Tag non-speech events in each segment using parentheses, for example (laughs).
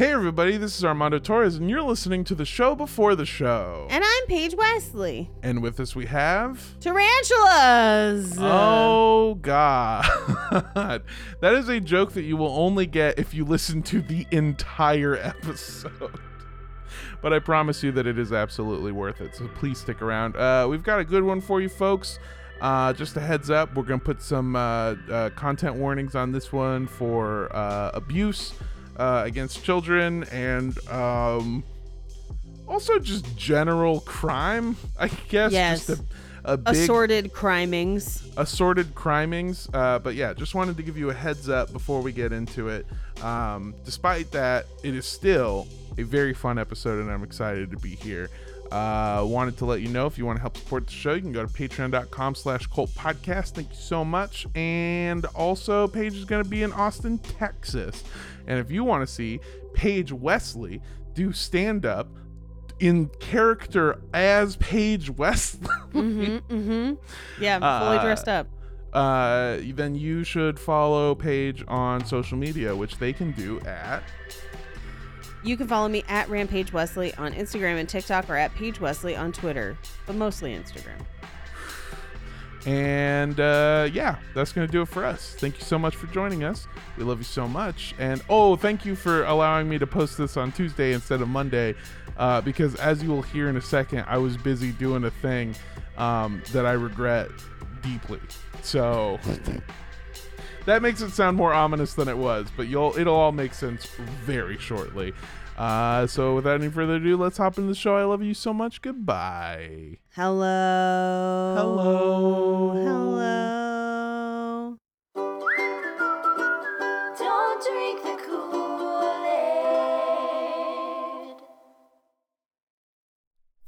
Hey, everybody, this is Armando Torres, and you're listening to the show before the show. And I'm Paige Wesley. And with us, we have. Tarantulas! Oh, God. (laughs) that is a joke that you will only get if you listen to the entire episode. But I promise you that it is absolutely worth it, so please stick around. Uh, we've got a good one for you, folks. Uh, just a heads up, we're going to put some uh, uh, content warnings on this one for uh, abuse uh, against children and um, also just general crime, I guess. Yes. Just a, a big Assorted crimings. assorted crimings. Uh, but yeah, just wanted to give you a heads up before we get into it. Um, despite that, it is still a very fun episode, and I'm excited to be here. Uh, wanted to let you know if you want to help support the show, you can go to patreon.com slash cult podcast. Thank you so much. And also, Paige is going to be in Austin, Texas. And if you want to see Paige Wesley do stand up in character as Paige Wesley, (laughs) Mm-hmm, mm-hmm. Yeah, I'm fully Uh, dressed up. uh, then you should follow Paige on social media, which they can do at. You can follow me at Rampage Wesley on Instagram and TikTok or at Paige Wesley on Twitter, but mostly Instagram. And uh, yeah, that's going to do it for us. Thank you so much for joining us. We love you so much. And oh, thank you for allowing me to post this on Tuesday instead of Monday. Uh, because as you will hear in a second, I was busy doing a thing um, that I regret deeply. So (laughs) that makes it sound more ominous than it was, but you'll it'll all make sense very shortly. Uh, so without any further ado, let's hop into the show. I love you so much. Goodbye. Hello. Hello. Hello. Don't drink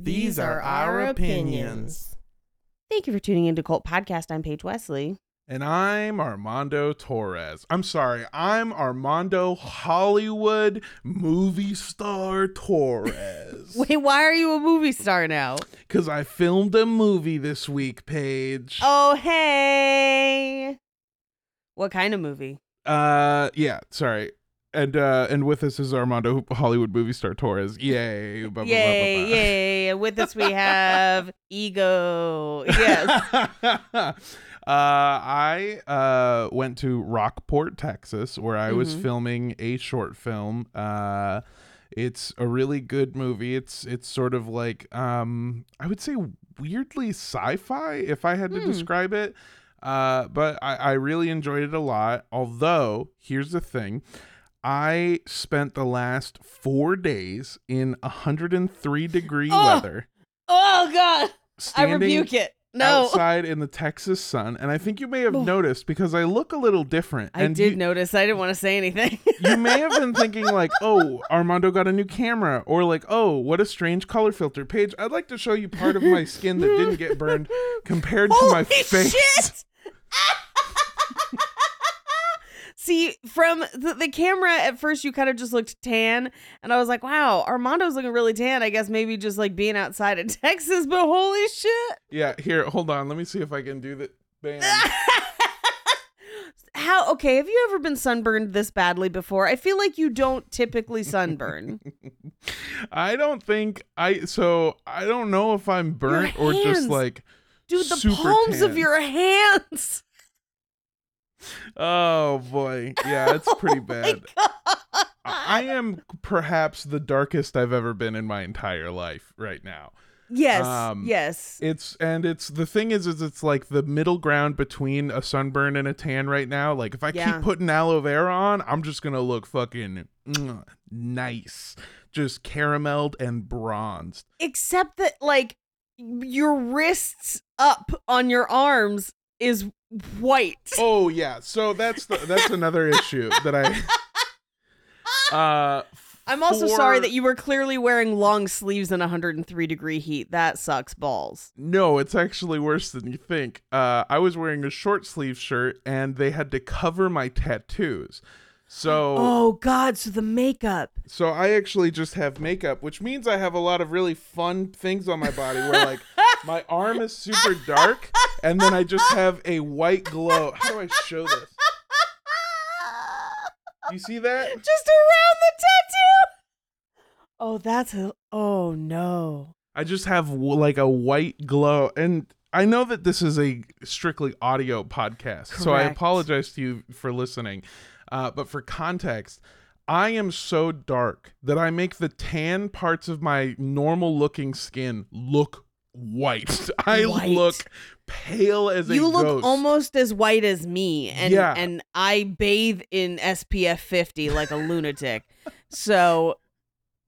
These are our opinions. Thank you for tuning into Cult Podcast. I'm Paige Wesley. And I'm Armando Torres. I'm sorry, I'm Armando Hollywood movie star Torres. (laughs) Wait, why are you a movie star now? Because I filmed a movie this week, Paige. Oh, hey. What kind of movie? Uh, yeah, sorry. And uh, and with us is Armando Hollywood movie star Torres. Yay! Blah, blah, blah, blah, Yay, yay. With us we have (laughs) Ego. Yes. (laughs) uh, I uh, went to Rockport, Texas, where I was Mhm. filming a short film. Uh, it's a really good movie. It's it's sort of like um, I would say weirdly sci-fi if I had to Hmm. describe it. Uh, but I, I really enjoyed it a lot. Although here's the thing. I spent the last four days in 103 degree Oh, weather. Oh, God. I rebuke it. No. outside in the Texas sun, and I think you may have Oh. noticed because I look a little different. I did you, notice. I didn't want to say anything. you may have been (laughs) thinking like, "Oh, Armando got a new camera," or like, "Oh, what a strange color filter." Paige, I'd like to show you part of my skin that didn't get burned (laughs) compared to my face. (laughs) See, from the, the camera at first, you kind of just looked tan, and I was like, "Wow, Armando's looking really tan." I guess maybe just like being outside in (laughs) Texas, but holy shit! Yeah, here, hold on. Let me see if I can do the Bam. (laughs) How? Okay, have you ever been sunburned this badly before? I feel like you don't typically sunburn. (laughs) I don't think I. So I don't know if I'm burnt or just like. Dude, the palms tan. of your hands. Oh boy, yeah, (laughs) it's pretty bad. I I am perhaps the darkest I've ever been in my entire life right now. Yes, Um, yes. It's and it's the thing is is it's like the middle ground between a sunburn and a tan right now. Like if I Yeah. keep putting aloe vera on, I'm just gonna look fucking mm, nice, just carameled and bronzed. Except that, like, your wrists up on your arms is white. Oh yeah, so that's the, that's another issue that I (laughs) uh I'm also sorry that you were clearly wearing long sleeves in 103 degree heat. That sucks balls. No, it's actually worse than you think. Uh, I was wearing a short sleeve shirt, and they had to cover my tattoos. So, Oh God! So the makeup. so I actually just have makeup, which means I have a lot of really fun things on my body. Where like (laughs) my arm is super dark, and then I just have a white glow. How do I show this? You see that? Just around the tattoo. Oh, that's a. Oh no. I just have like a white glow, and I know that this is a strictly audio podcast, so I apologize to you for listening. Uh, but for context, I am so dark that I make the tan parts of my normal looking skin look white. (laughs) I White. look pale as a You look ghost. almost as white as me, and Yeah. and I bathe in SPF 50 like a (laughs) lunatic. So,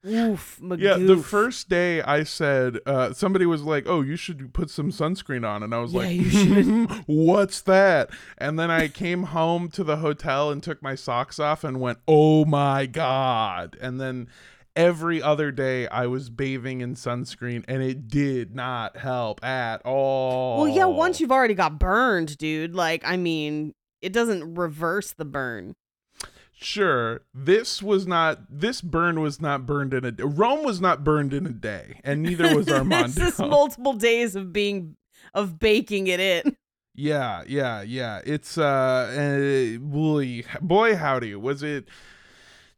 oof, Yeah, the first day I said, uh, somebody was like, "Oh, you should put some sunscreen on," and I was Yeah, like, you should. (laughs) "What's that?" And then I came home to the hotel and took my socks off and went, "Oh my god!" And then every other day I was bathing in sunscreen, and it did not help at all. Well, yeah, once you've already got burned, dude. Like, I mean, it doesn't reverse the burn. Sure, this was not. This burn was not burned in a. Rome was not burned in a day, and neither was (laughs) Armando. this is multiple days of being of baking it in. Yeah, yeah, yeah. It's uh, uh boy, boy howdy, was it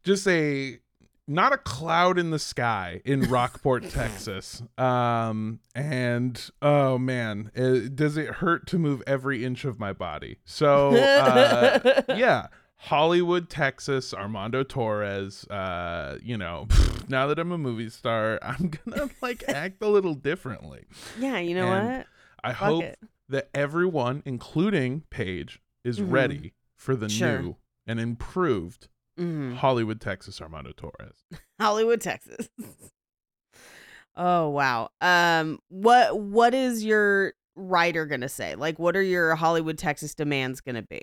just a not a cloud in the sky in (laughs) Rockport, Texas. Um and oh man, it, does it hurt to move every inch of my body. So uh (laughs) yeah, Hollywood, Texas, Armando Torres, uh, you know, now that I'm a movie star, (laughs) I'm going to like act a little differently. Yeah, you know And what? I Fuck hope it. that everyone, including Paige, is Mhm. ready for the Sure. new and improved Mhm. Hollywood, Texas Armando Torres. (laughs) Hollywood, Texas. (laughs) oh wow. Um, what what is your writer gonna say? Like, what are your Hollywood, Texas demands gonna be?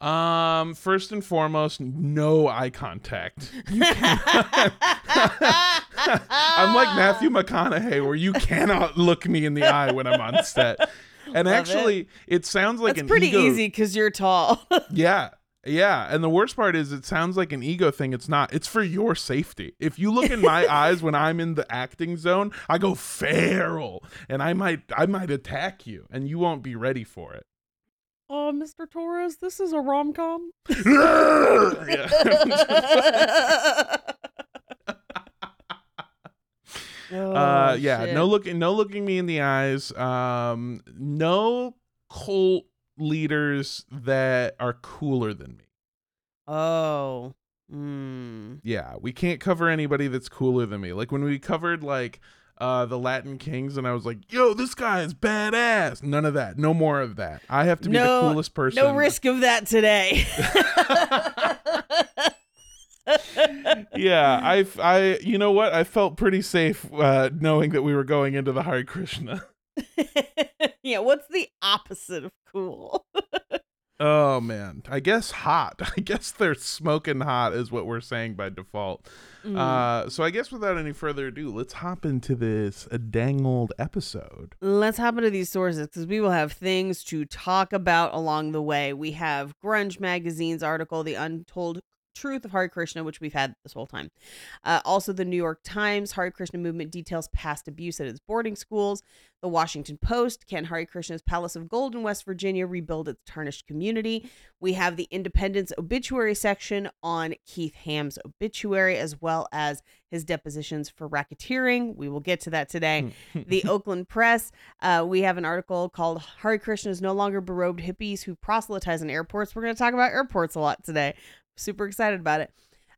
Um, first and foremost, no eye contact. (laughs) I'm like Matthew McConaughey, where you cannot look me in the eye when I'm on set. And Love actually, it. sounds like That's an pretty ego- easy because you're tall. Yeah. Yeah, and the worst part is it sounds like an ego thing. It's not. It's for your safety. If you look in my (laughs) eyes when I'm in the acting zone, I go feral, and I might I might attack you, and you won't be ready for it. oh, Mr. Torres, this is a rom com. Yeah. (laughs) (laughs) uh, yeah, no looking, no looking me in the eyes. Um, no cult leaders that are cooler than me. Oh. Mm. Yeah, we can't cover anybody that's cooler than me. Like when we covered like uh the Latin Kings and I was like, "Yo, this guy is badass." None of that. No more of that. I have to be No- the coolest person. No risk of that today. (laughs) yeah, I I you know what? I felt pretty safe uh knowing that we were going into the Hare Krishna. (laughs) yeah, what's the opposite of cool? (laughs) Oh man, I guess hot. (laughs) I guess they're smoking hot is what we're saying by default. Mm. Uh, so I guess without any further ado, let's hop into this uh, dang old episode. Let's hop into these sources because we will have things to talk about along the way. We have Grunge Magazine's article, The Untold Truth of Hare Krishna, which we've had this whole time. Uh, also, the New York Times, Hare Krishna movement details past abuse at its boarding schools. The Washington Post, Can Hare Krishna's Palace of Gold in West Virginia rebuild its tarnished community? We have the Independent's obituary section on Keith Ham's obituary, as well as his depositions for racketeering. We will get to that today the (laughs) Oakland Press. Uh, we have an article called Hare Krishna is no longer berobed hippies who proselytize in airports. We're going to talk about airports a lot today. Super excited about it.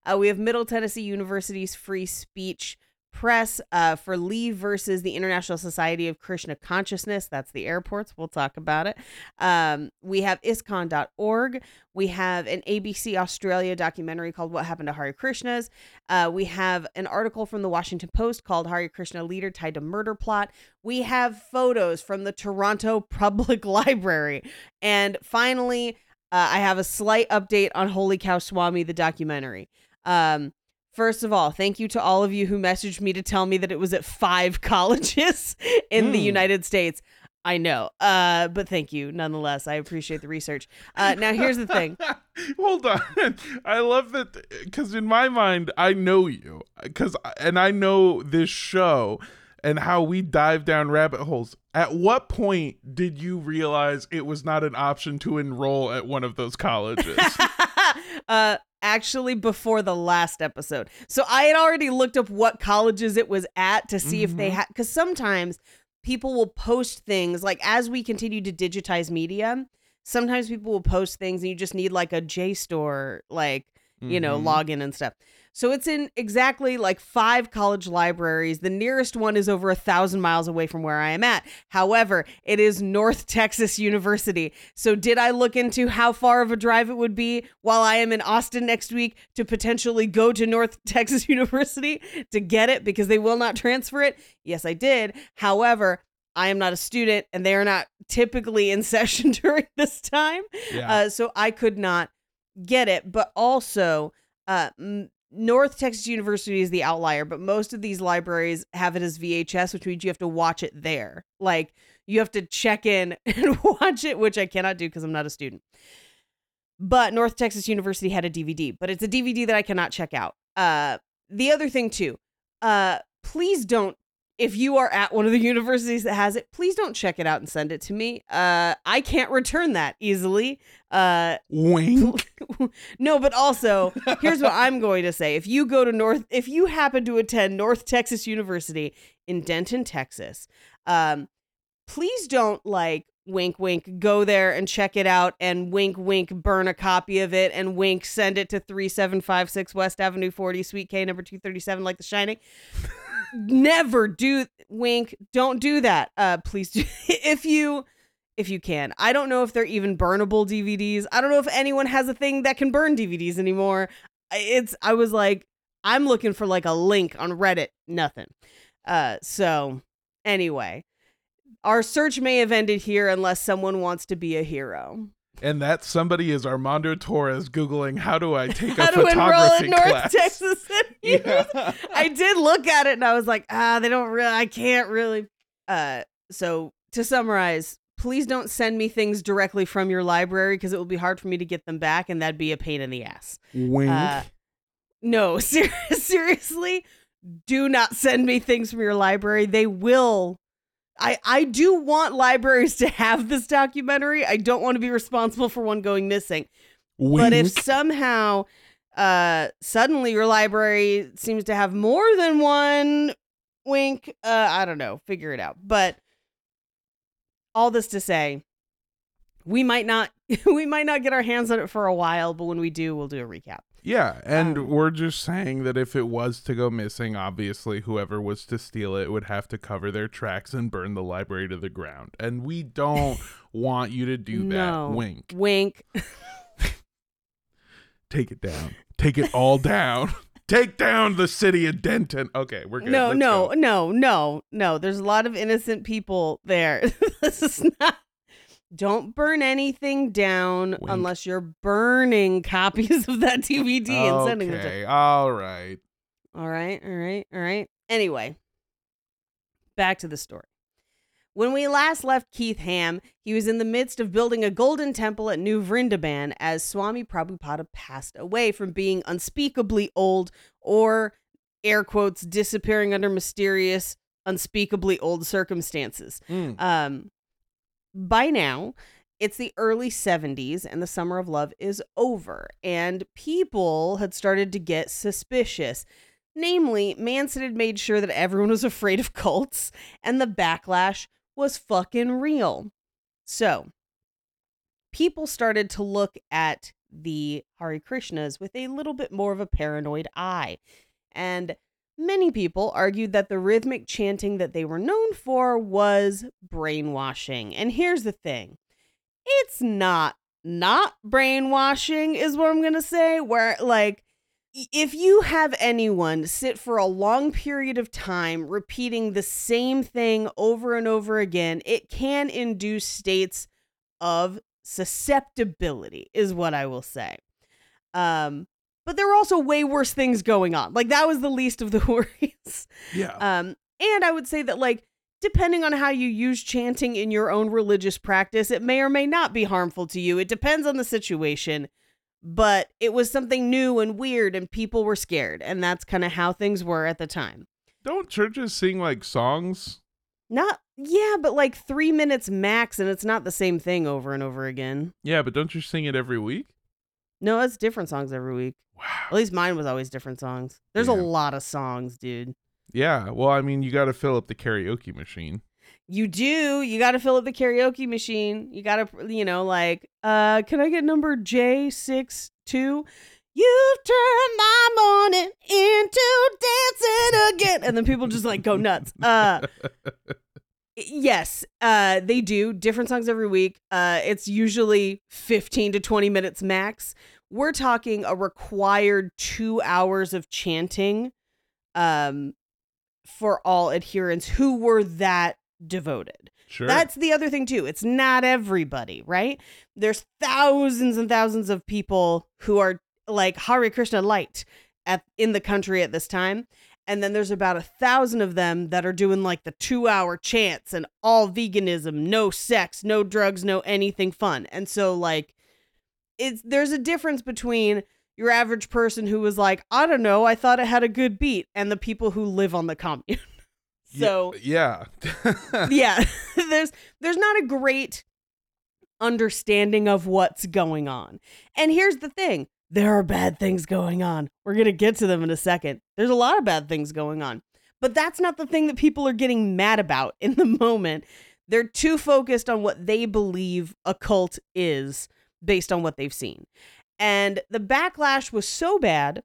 Uh, we have Middle Tennessee University's free speech press uh, for Lee versus the International Society of Krishna Consciousness. That's the airports. We'll talk about it. Um, we have ISKCON.org. We have an ABC Australia documentary called What Happened to Hare Krishnas. Uh, we have an article from the Washington Post called Hare Krishna Leader Tied to Murder Plot. We have photos from the Toronto (laughs) Public Library. And finally, uh, I have a slight update on Holy Cow Swami, the documentary. Um, First of all, thank you to all of you who messaged me to tell me that it was at five (laughs) colleges in the Hmm. United States. I know, uh, but thank you nonetheless. I appreciate the research. Uh, now, here's the thing. (laughs) Hold on. (laughs) I love that because in my mind, I know you because and I know this show and how we dive down rabbit holes. At what point did you realize it was not an option to enroll at one of those colleges? (laughs) uh, actually, before the last episode, so I had already looked up what colleges it was at to see if they Mhm. had. Because sometimes people will post things like as we continue to digitize media. Sometimes people will post things and you just need like a JSTOR, like you know, Mhm. login and stuff. So it's in exactly like five college libraries. The nearest one is over a thousand miles away from where I am at. However, it is North (laughs) Texas University. So did I look into how far of a drive it would be while I am in Austin next week to potentially go to North (laughs) Texas University to get it because they will not transfer it? Yes, I did. However, I am not a student and they are not (laughs) typically in session during this time. Yeah. Uh, so I could not get it. But also, uh, m- North Texas University is the outlier, but most of these libraries have it as VHS, which means you have to watch it there. Like you have to check in (laughs) and watch it, which I cannot do because I'm not a student. But North Texas University had a DVD, but it's a DVD that I cannot check out. Uh, the other thing too, uh, please don't. If you are at one of the universities that has it, please don't check it out and send it to me. Uh, I can't return that easily. Uh, Wink. (laughs) no, but also, here's what I'm going to say. If you go to North, if you happen to attend North Texas University in Denton, Texas, um, please don't like wink, wink, go there and check it out and wink, wink, burn a copy of it and wink, send it to 3756 West Avenue 40, Suite K, number 237, like The Shining. Never do wink. Don't do that. Uh, please do. (laughs) if you if you can. I don't know if they're even burnable DVDs. I don't know if anyone has a thing that can burn DVDs anymore. It's I was like I'm looking for like a link on Reddit, nothing. Uh so anyway, our search may have ended here unless someone wants to be a hero. And that somebody is Armando Torres googling how do I take a How to enroll at photography North class? Texas (laughs) Yeah. I did look at it and I was like, ah, they don't really, I can't really. Uh, so to summarize, please don't send me things directly from your library because it will be hard for me to get them back and that'd be a pain in the ass. Wink. Uh, no, (laughs) ser- seriously, do not send me things from your library. They will. I, I do want libraries to have this documentary. I don't want to be responsible for one going missing. Wink. But if somehow uh suddenly your library seems to have more than one wink, uh I don't know, figure it out. But all this to say, we might not (laughs) we might not get our hands on it for a while, but when we do, we'll do a recap. Yeah, and Um, we're just saying that if it was to go missing, obviously whoever was to steal it would have to cover their tracks and burn the library to the ground. And we don't (laughs) want you to do that. No. Wink. Wink. (laughs) Take it down. Take it all (laughs) down. Take down the city of Denton. Okay, we're good. No, Let's no, go. no, no, no. There's a lot of innocent people there. this is not. Don't burn anything down Wink. unless you're burning (laughs) copies of that DVD and sending them to Okay, all right. All right, all right, all right. Anyway, back to the story. When we last left Keith Ham, he was in the midst of building a golden temple at New Vrindaban as Swami Prabhupada passed away from being unspeakably old or, air quotes, disappearing under mysterious, unspeakably old circumstances. Mm. Um, by now, it's the early 70s and the summer of love is over, and people had started to get suspicious. Namely, Manson had made sure that everyone was (laughs) afraid of cults, and the backlash was fucking real. So, people started to look at the Hare Krishnas with a little bit more of a paranoid eye. And many people argued that the rhythmic chanting that they were known for was brainwashing. And here's the thing it's not not brainwashing, is what I'm going to say. Where, like, if you have anyone sit for a long period of time repeating the same thing over and over again, it can induce states of susceptibility, is what I will say. Um, but there were also way worse things going on. Like that was the least of the (laughs) worries. Yeah. Um, and I would say that, like, depending on how you use chanting in your own religious practice, it may or may not be harmful to you. It depends on the situation. But it was something new and weird, and people were scared. And that's kind of how things were at the time. Don't churches sing like songs? Not, yeah, but like three minutes max, and it's not the same thing over and over again. Yeah, but don't you sing it every week? No, it's different songs every week. Wow. At least mine was always different songs. There's a lot of songs, dude. Yeah. Well, I mean, you got to fill up the karaoke machine. You do. You got to fill up the karaoke machine. You got to, you know, like, uh, can I get number J62? You've turned my morning into dancing again. And then people just like go nuts. Uh, (laughs) yes, uh, they do different songs every week. Uh, it's usually 15 to 20 minutes max. We're talking a required two hours of chanting um, for all adherents who were that devoted. Sure. That's the other thing too. It's not everybody, right? There's thousands and thousands of people who are like Hare Krishna light at in the country at this time. And then there's about a thousand of them that are doing like the two hour chants and all veganism, no sex, no drugs, no anything fun. And so like it's there's a difference between your average person who was like, I don't know, I thought it had a good beat, and the people who live on the commune. (laughs) So yeah. (laughs) yeah (laughs) there's there's not a great understanding of what's going on and here's the thing there are bad things going on. We're going to get to them in a second. There's a lot of bad things going on. But that's not the thing that people are getting mad about (laughs) in the moment. They're too focused on what they believe a cult is based on what they've seen. And the backlash was so bad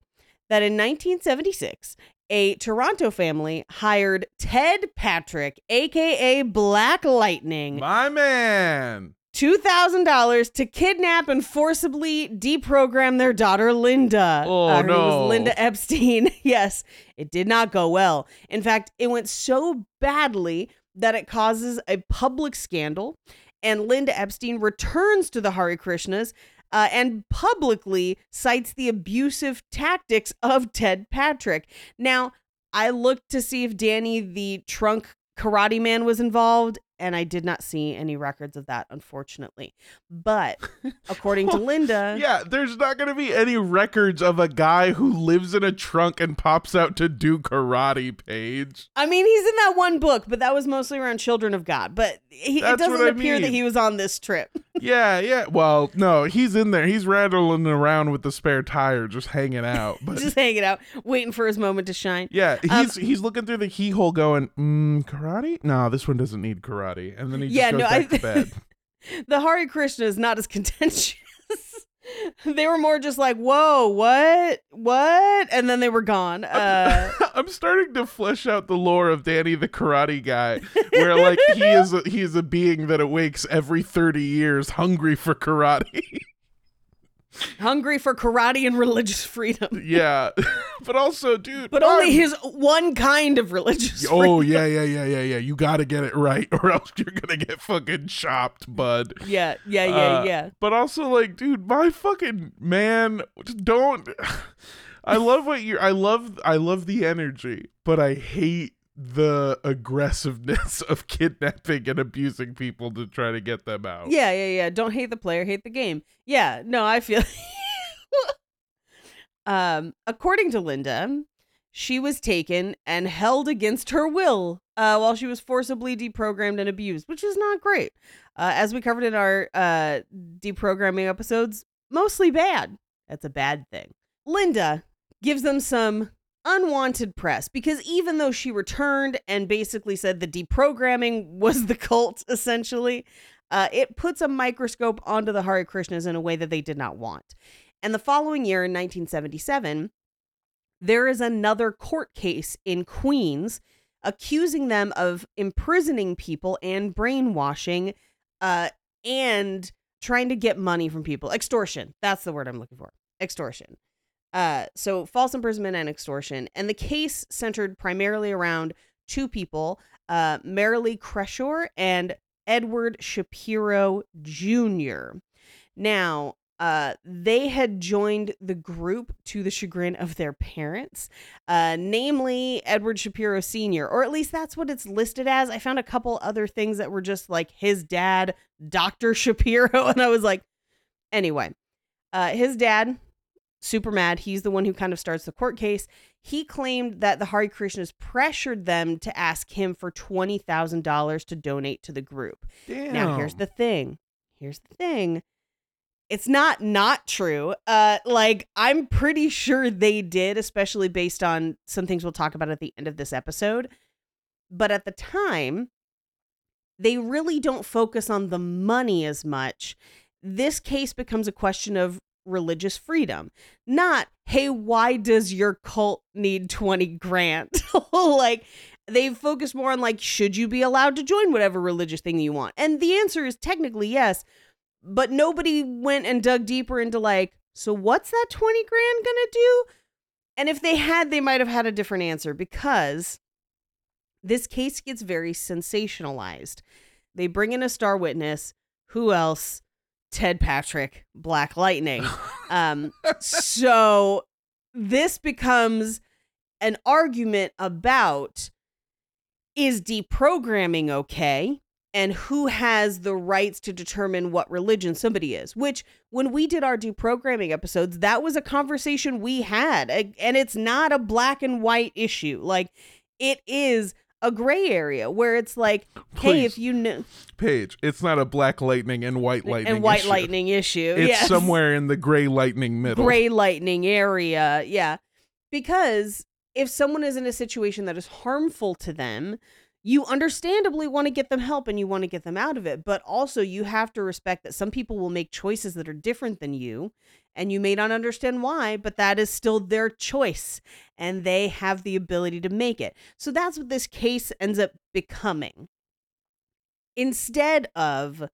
that in 1976 a Toronto family hired Ted Patrick, aka Black Lightning, My man. $2,000 to kidnap and forcibly deprogram their daughter Linda. Oh, Uh, name was no. Linda Epstein. (laughs) yes, it did not go well. In fact, it went so badly that it causes a public scandal, and Linda Epstein returns to the Hare Krishnas. Uh, and publicly cites the abusive tactics of Ted Patrick. Now, I looked to see if Danny the trunk karate man was involved, and I did not see any records of that, unfortunately. But (laughs) according to Linda, Yeah, there's not going to be any records of a guy who lives in a trunk and pops out to do karate, Paige. I mean, he's in that one book, but that was mostly around Children of God. But he, it doesn't appear that he was on this trip. (laughs) Yeah, yeah. Well, no, he's in there. He's rattling around with the spare tire, just hanging out. But just hanging out, waiting for his moment to shine. yeah, Um, he's he's looking through the keyhole, going, mm, "Karate? No, this one doesn't need karate." And then he just Yeah, goes no, back I- to bed. (laughs) The Hare Krishna is not as (laughs) contentious. they were more just like, "Whoa, what, what?" And then they were gone. Uh, (laughs) I'm starting to flesh out the lore of Danny the karate guy, where like he is a, he is a being that awakes every 30 years, hungry for karate. Hungry for karate and religious freedom, (laughs) yeah, (laughs) but also, dude, but only I'm- his one kind of religious. Oh freedom. yeah, yeah, yeah, yeah, yeah. You got to get it right, (laughs) or else you're gonna get fucking chopped, bud. yeah, yeah, yeah, Uh, yeah. But also, like, dude, my fucking man, don't. (sighs) I love what you're. I love. I love the energy, but I hate the aggressiveness (laughs) of kidnapping and abusing people to try to get them out. Yeah, yeah, yeah. Don't hate the player, hate the game. Yeah, no, I feel. (laughs) um, according to Linda, she was taken and held against her will uh, while she was forcibly deprogrammed and abused, which is not great. Uh, as we covered in our uh, deprogramming episodes, mostly bad. That's a bad thing. Linda gives them some unwanted press because even though she returned and basically said the deprogramming (laughs) was the cult, essentially, uh, it puts a microscope onto the Hare Krishnas in a way that they did not want. And the following year, in 1977, there is another court case in Queens accusing them of imprisoning people and brainwashing uh, and trying to get money from people. Extortion. That's the word I'm looking for. Extortion. Uh, so false imprisonment and extortion. And the case centered primarily around two people, uh, Merylee Kreshower and Edward Shapiro Jr. Now, Uh, they had joined the group to the chagrin of their parents, uh, namely Edward Shapiro Sr., or at least that's what it's listed as. I found a couple other things that were just like his dad, Dr. (laughs) Shapiro, and I was like, anyway, uh, his dad, super mad. He's the one who kind of starts the court case. He claimed that the Hare Krishnas pressured them to ask him for $20,000 to donate to the group. Damn. Now, here's the thing. Here's the thing. It's not not true. Uh like I'm pretty sure they did, especially based on some things we'll talk about at the end of this episode. But at the time, they really don't focus on the money as much. This case becomes a question of religious freedom, not, hey, why does your cult need 20 grand? (laughs) like, they focus more on, like, should you be allowed to join whatever religious thing you want? And the answer is technically yes, but nobody went and dug deeper into, like, so what's that 20 grand gonna do? And if they had, they might have had a different answer because this case gets very sensationalized. They bring in a star witness. Who else? Ted Patrick, Black Lightning. (laughs) Um, so this becomes an argument about is deprogramming okay? And who has the rights to determine what religion somebody is? Which, when we did our deprogramming episodes, that was a conversation we had. And it's not a black and white issue. Like, it is a gray area where it's like, hey, if you know, Paige, it's not a black lightning and white lightning. and white issue. lightning issue. It's yes. somewhere in the gray lightning middle. gray lightning area. Yeah. Because if someone is in a situation that is harmful to them, you understandably want to get them help and you want to get them out of it. But also, you have to respect that some people will make choices that are different than you. And you may not understand why, but that is still their choice. And they have the ability to make it. So that's what this case ends up becoming. Instead of,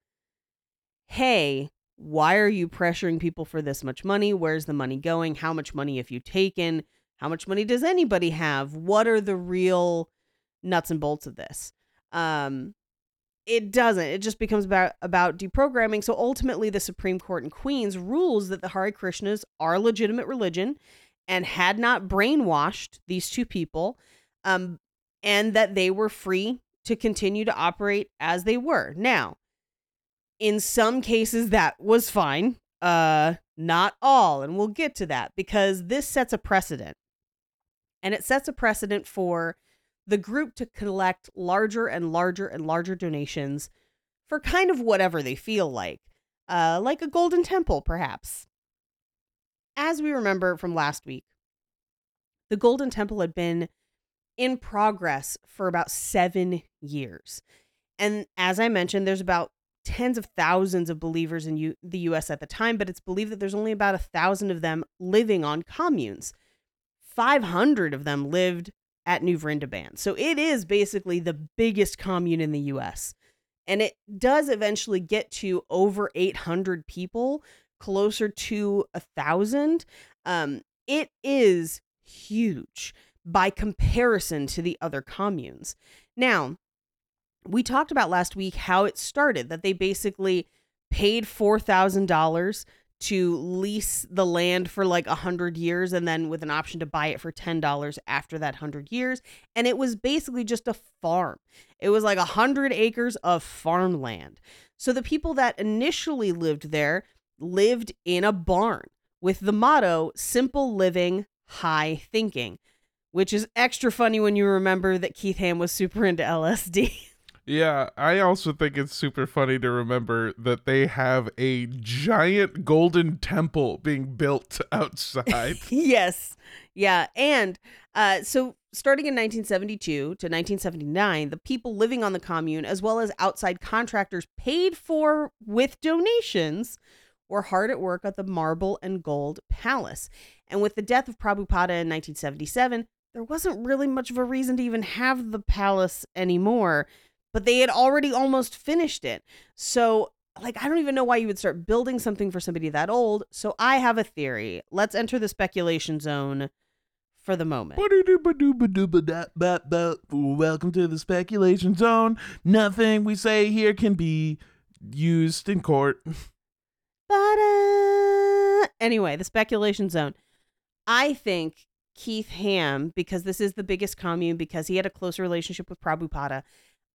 hey, why are you pressuring people for this much money? Where's the money going? How much money have you taken? How much money does anybody have? What are the real nuts and bolts of this? Um, it doesn't. It just becomes about about deprogramming. So ultimately, the Supreme Court in Queens rules that the Hare Krishnas are legitimate religion and had not brainwashed these two people, um, and that they were free to continue to operate as they were. Now, in some cases, that was fine. Uh, not all, and we'll get to that because this sets a precedent, and it sets a precedent for the group to collect larger and larger and larger donations for kind of whatever they feel like, uh, like a golden temple, perhaps. As we remember from last week, the golden temple had been in progress for about seven years. And as I mentioned, there's about tens of thousands of believers in U- the US at the time, but it's believed that there's only about a thousand of them living on communes. 500 of them lived at New Vrindaban. So it is basically the biggest commune in the US. And it does eventually get to over 800 people, closer to a thousand. Um, it is huge by comparison to the other communes. Now, we talked about last week how it started that they basically paid $4,000 to lease the land for like a 100 years and then with an option to buy it for $10 after that 100 years. And it was basically just a farm. It was like a 100 acres of farmland. So the people that initially lived there lived in a barn with the motto simple living high thinking which is extra funny when you remember that keith ham was super into lsd (laughs) Yeah, I also think it's super funny to remember that they have a giant golden temple being built (laughs) outside. (laughs) yes. Yeah. And uh, so starting in 1972 to 1979, the people living on the commune, as well as outside contractors paid for with donations, were hard at work at the Marble and Gold Palace. And with the death of Prabhupada in 1977, there wasn't really much of a reason to even have the palace anymore, but they had already almost finished it. So, like, I don't even know why you would start building something for somebody that old. So, I have a theory. Let's enter the speculation zone for the moment. Welcome to the speculation zone. Nothing we say here can be used in court. Anyway, the speculation zone. I think Keith Ham, because this is the biggest commune, because he had a close relationship with Prabhupada,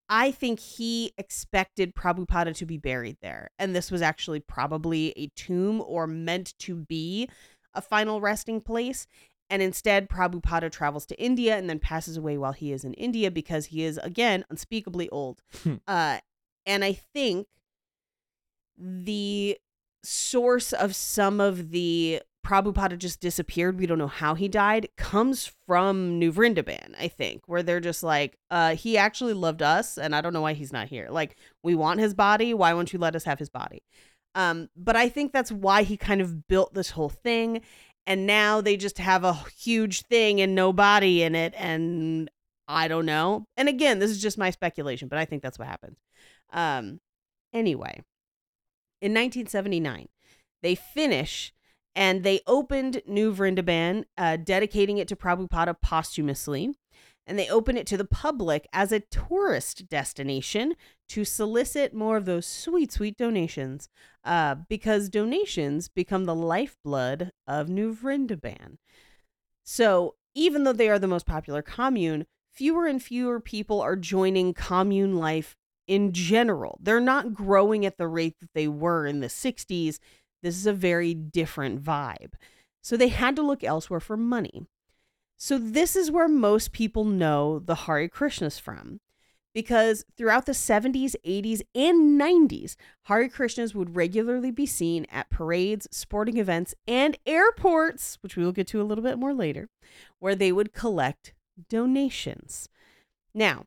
I think he expected Prabhupada to be buried there. And this was actually probably a tomb or meant to be a final resting place. And instead, Prabhupada travels to India and then passes away while he is in India because he is, again, unspeakably old. Hmm. uh, and I think the source of some of the Prabhupada just disappeared. We don't know how he died. Comes from New Vrindaban, I think, where they're just like, uh, he actually loved us, and I don't know why he's not here. Like, we want his body. Why won't you let us have his body? Um, but I think that's why he kind of built this whole thing. And now they just have a huge thing and no body in it. And I don't know. And again, this is just my speculation, but I think that's what happened. Um, anyway, in 1979, they finish and they opened New Vrindaban, uh, dedicating it to Prabhupada posthumously. And they open it to the public as a tourist destination to solicit more of those sweet, sweet donations, uh, because donations become the lifeblood of New Vrindaban. So even though they are the most popular commune, fewer and fewer people are joining commune life in general. They're not growing at the rate that they were in the 60s. This is a very different vibe. So they had to look elsewhere for money. So this is where most people know the Hare Krishnas from. Because throughout the 70s, 80s, and 90s, Hare Krishnas would regularly be seen at parades, sporting events, and airports, which we will get to a little bit more later, where they would collect donations. Now,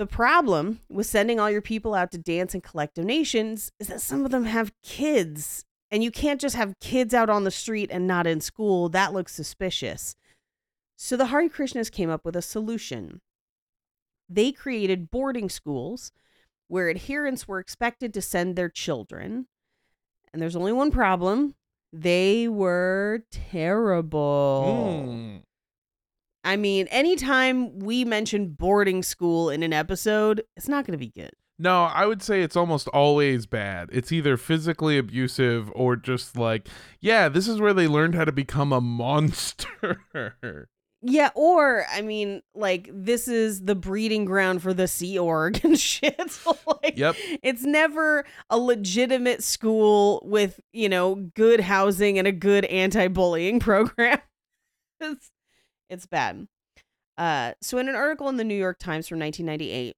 the problem with sending all your people out to dance and collect donations is that some of them have kids, and you can't just have kids out on the street and not in school. That looks suspicious. So the Hare Krishnas came up with a solution. They created boarding schools where adherents were expected to send their children. And there's only one problem they were terrible. Mm. I mean, anytime we mention boarding school in an episode, it's not going to be good. No, I would say it's almost always bad. It's either physically abusive or just like, yeah, this is where they learned how to become a monster. Yeah, or I mean, like this is the breeding ground for the Sea Org and (laughs) shit. So, (laughs) like, Yep. it's never a legitimate school with you know good housing and a good anti-bullying (laughs) program. it's it's bad. Uh, so in an article in the New York Times from 1998,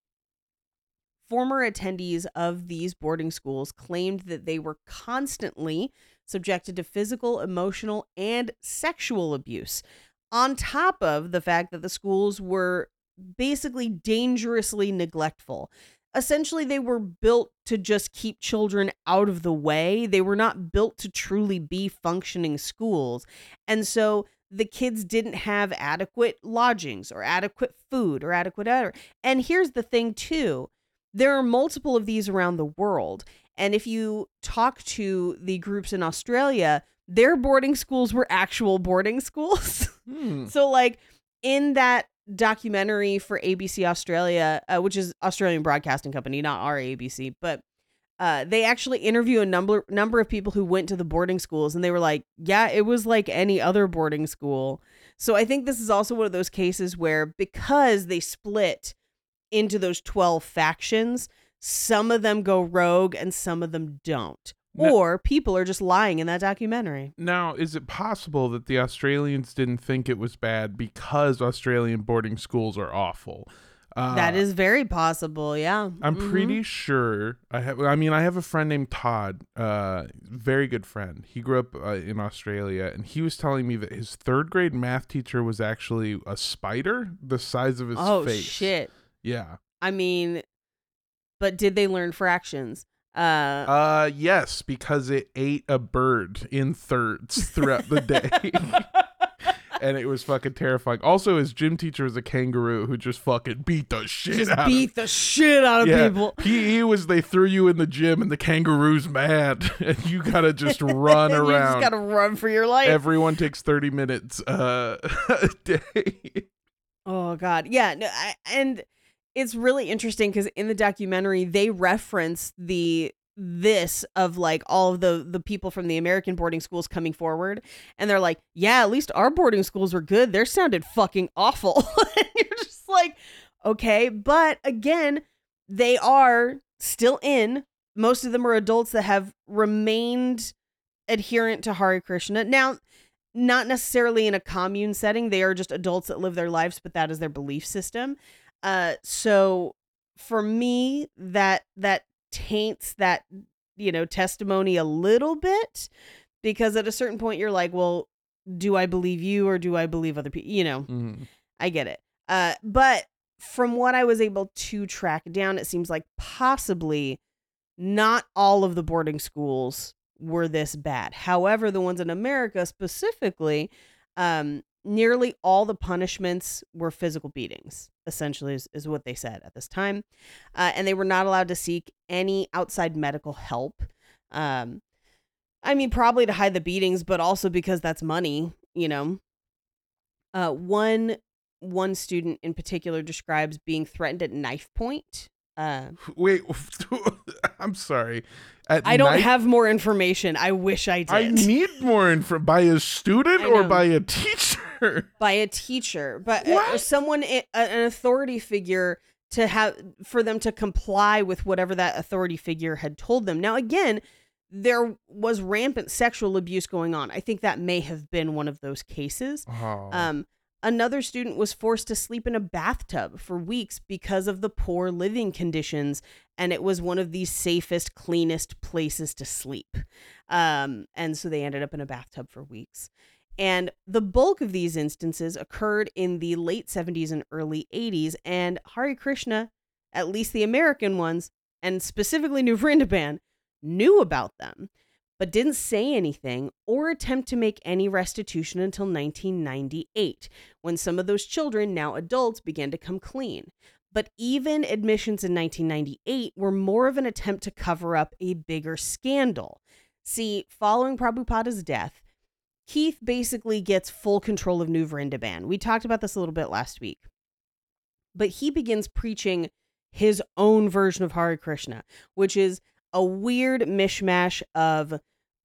former attendees of these boarding schools claimed that they were constantly subjected to physical, emotional, and sexual abuse on top of the fact that the schools were basically dangerously neglectful. Essentially, they were built to just keep children out of the way. They were not built to truly be functioning schools. And so the kids didn't have adequate lodgings or adequate food or adequate other. And here's the thing, too there are multiple of these around the world. And if you talk to the groups in Australia, their boarding schools were actual boarding (laughs) schools. Hmm. So, like in that documentary for ABC Australia, uh, which is Australian Broadcasting Company, not our ABC, but uh, they actually interview a number number of people who went to the boarding schools, and they were like, "Yeah, it was like any other boarding school." So I think this is also one of those cases where because they split into those twelve factions, some of them go rogue and some of them don't. No- Or people are just lying in that documentary. Now, is it possible that the Australians didn't think it was bad because Australian boarding schools are awful? Uh, that is very possible. Yeah. I'm Mhm. pretty sure I have. I mean, I have a friend named Todd, uh, very good friend. He grew up uh, in Australia, and he was telling me that his third grade math teacher was actually a spider the size of his Oh face. Oh shit. Yeah. I mean, but did they learn fractions? Uh, Uh, yes, because it ate a bird in thirds throughout the day. (laughs) (laughs) and it was fucking terrifying. Also, his gym teacher was a kangaroo who just fucking beat the shit just out beat of the shit out of yeah, people. (laughs) PE was they threw you in the gym and the kangaroo's mad (laughs) and you gotta just (laughs) run And You around. just gotta run for your life. Everyone takes 30 minutes uh, a day. oh god, yeah. No, I, and it's really interesting because in the documentary they reference the this of like all of the the people from the American boarding schools coming forward and they're like, "Yeah, at least our boarding schools were good. Theirs sounded fucking awful." (laughs) and you're just like, "Okay, but again, they are still in. Most of them are adults that have remained adherent to Hare Krishna. Now, not necessarily in a commune setting. They are just adults that live their lives, but that is their belief system. Uh, so for me, that that taints that you know testimony a little bit because at a certain point you're like, well, do I believe you or do I believe other people? You know, Mhm. I get it. Uh, but from what I was able to track down, it seems like possibly not all of the boarding schools were this bad. However, the ones in America specifically, um, nearly all the punishments were physical beatings, essentially, is, is what they said at this time. Uh, and they were not allowed to seek any outside medical help. Um, I mean, probably to hide the beatings, but also because that's money, you know. Uh, one one student in particular describes being threatened at knife point. Uh, (laughs) Wait, (laughs) I'm sorry. At I don't night- have more information. I wish I did. I need more info by a student or by a teacher. (laughs) by a teacher, but uh, What? someone, an authority figure, to have for them to comply with whatever that authority figure had told them. Now, again, there was rampant sexual abuse going on. I think that may have been one of those cases. Oh. Um, another student was forced to sleep in a bathtub for weeks because of the poor living conditions, and it was one of the safest, cleanest places to sleep. Um, and so they ended up in a bathtub for weeks. And the bulk of these instances occurred in the late 70s and early 80s, and Hare Krishna, at least the American ones, and specifically (laughs) New Vrindaban, knew about them but didn't say anything or attempt to make any restitution until 1998, when some of those children, now adults, began to come clean. But even admissions in 1998 were more of an attempt to cover up a bigger scandal. See, following Prabhupada's death, Keith basically gets full control of New Vrindaban. We talked about this a little bit last week. But he begins preaching his own version of Hare Krishna, which is a weird mishmash of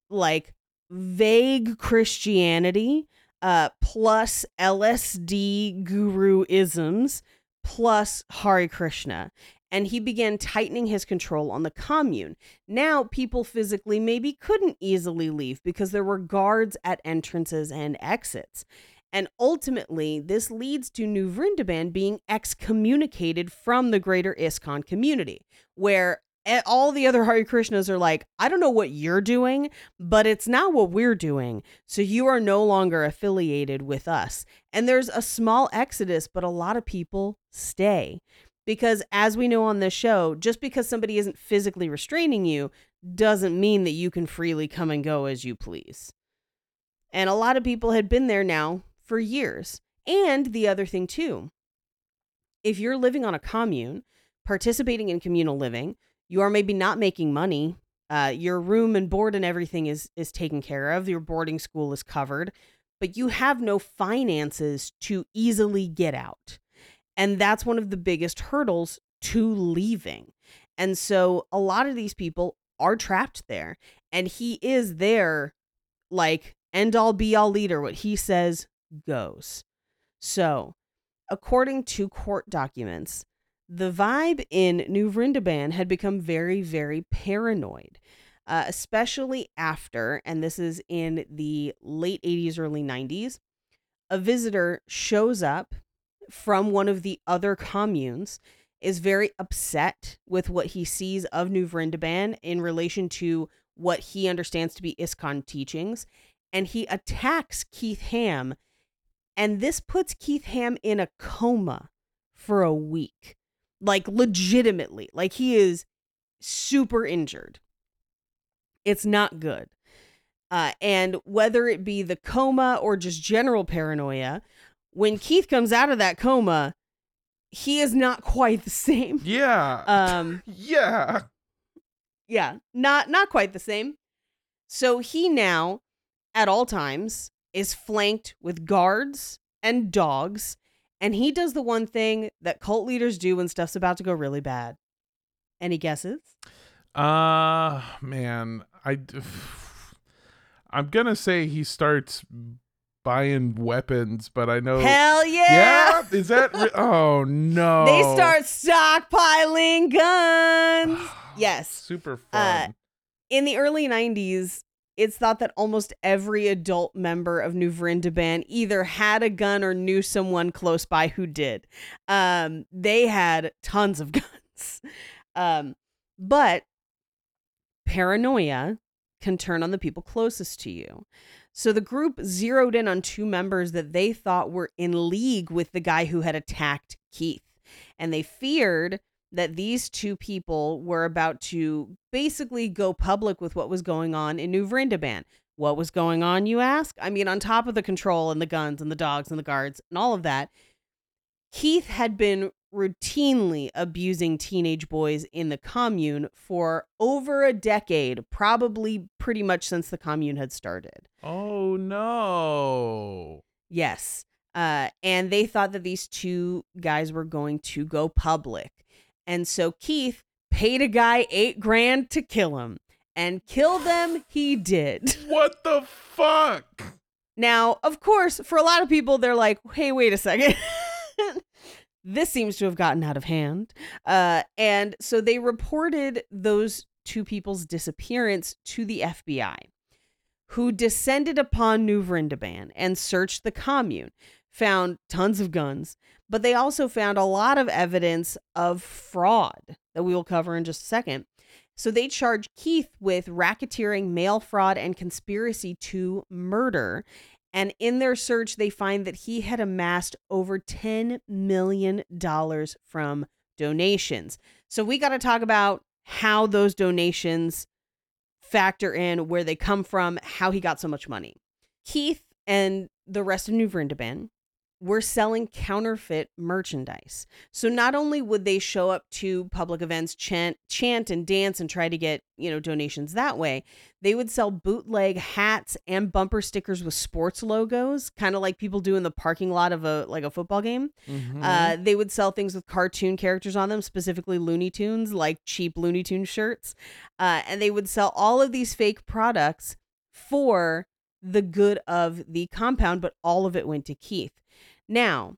like vague Christianity uh, plus LSD guru isms plus Hare Krishna. And he began tightening his control on the commune. Now, people physically maybe couldn't easily leave because there were guards at entrances and exits. And ultimately, this leads to New Vrindaban being excommunicated from the greater ISKCON community, where all the other Hare Krishnas are like, I don't know what you're doing, but it's not what we're doing. So you are no longer affiliated with us. And there's a small exodus, but a lot of people stay. Because as we know on this show, just because somebody isn't physically restraining you doesn't mean that you can freely come and go as you please. And a lot of people had been there now for years. And the other thing, too, if you're living on a commune, participating in communal living, you are maybe not making money. Uh, your room and board and everything is is taken care of. Your boarding school is covered, but you have no finances to easily get out, and that's one of the biggest hurdles to leaving. And so a lot of these people are trapped there, and he is their like end all be all leader. What he says goes. So, according to court documents, the vibe in New Vrindaban had become very, very paranoid, uh, especially after, and this is in the late 80s, early 90s, a visitor shows up from one of the other communes, is very upset with what he sees of New Vrindaban in relation to what he understands to be ISKCON teachings, and he attacks Keith Ham. And this puts Keith Ham in a coma for a week like legitimately like he is super injured it's not good uh, and whether it be the coma or just general paranoia when keith comes out of that coma he is not quite the same. (laughs) Yeah. um yeah. yeah not not quite the same. So he now at all times is flanked with guards and dogs and he does the one thing that cult leaders do when stuff's about to go really bad. Any guesses? Uh man, I (sighs) I'm gonna say he starts buying weapons, but I know Hell yeah! Yeah, is that re- (laughs) oh no. They start stockpiling guns. (sighs) yes. Super Uh, fun. In the early 90s, it's thought that almost every adult member of New Vrindaban either had a gun or knew someone close by who did. Um, they had tons of (laughs) guns. Um, but paranoia can turn on the people closest to you. So the group zeroed in on two members that they thought were in league with the guy who had attacked Keith. And they feared that these two people were about to basically go public with what was going on in New Vrindaban. What was going on, you ask? I mean, on top of the control and the guns and the dogs and the guards and all of that, Keith had been routinely abusing teenage boys in the commune for over a decade, probably pretty much since the commune had started. oh no. Yes. Uh, and they thought that these two guys were going to go public. And so Keith paid a guy eight grand to kill him. And kill them he did. (laughs) What the fuck? Now, of course, for a lot of people, they're like, hey, wait a second. (laughs) this seems to have gotten out of hand. Uh, and so they reported those two people's disappearance to the FBI, who descended upon New Vrindaban and searched the commune, found tons of guns, but they also found a lot of evidence of fraud that we will cover in just a second. So they charged Keith with racketeering, mail fraud, and conspiracy to murder. And in their search, they find that he had amassed over $10 million from donations. So we got to talk about how those donations factor in, where they come from, how he got so much money. Keith and the rest of New Vrindaban were selling counterfeit merchandise. So not only would they show up to public events, chant, chant and dance and try to get, you know, donations that way, they would sell bootleg hats and bumper stickers with sports logos, kind of like people do in the parking lot of a like a football game. Mhm. Uh, they would sell things with cartoon characters on them, specifically Looney Tunes, like cheap Looney Tune shirts. Uh, and they would sell all of these fake products for the good of the compound, but all of it went to Keith. Now,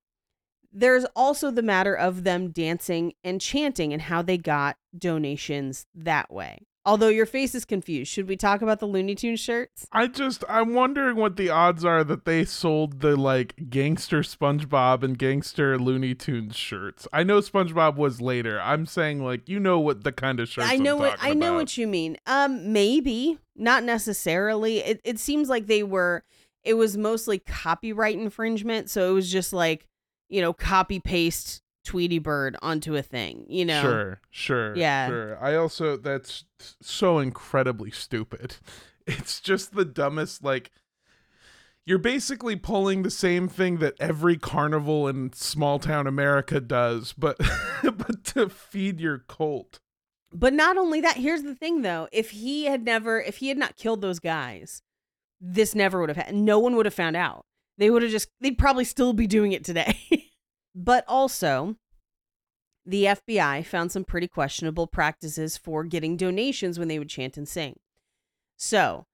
there's also the matter of them dancing and chanting and how they got donations that way. Although your face is confused, should we talk about the Looney Tune shirts? I just I'm wondering what the odds are that they sold the like gangster SpongeBob and gangster Looney Tunes shirts. I know SpongeBob was later. I'm saying like you know what the kind of shirts I know what I know about. what you mean. Um, maybe not necessarily. It it seems like they were. It was mostly copyright infringement, so it was just like you know copy paste Tweety Bird onto a thing. You know, Sure, sure, Yeah. sure. I also that's so incredibly stupid. (laughs) It's just the dumbest. Like you're basically pulling the same thing that every carnival in small town America does, but (laughs) but to feed your cult. But not only that, here's the thing though. If he had never if he had not killed those guys, this never would have happened. No one would have found out. They would have just they'd probably still be doing it today. (laughs) but also the FBI found some pretty questionable practices for getting donations when they would chant and sing. So,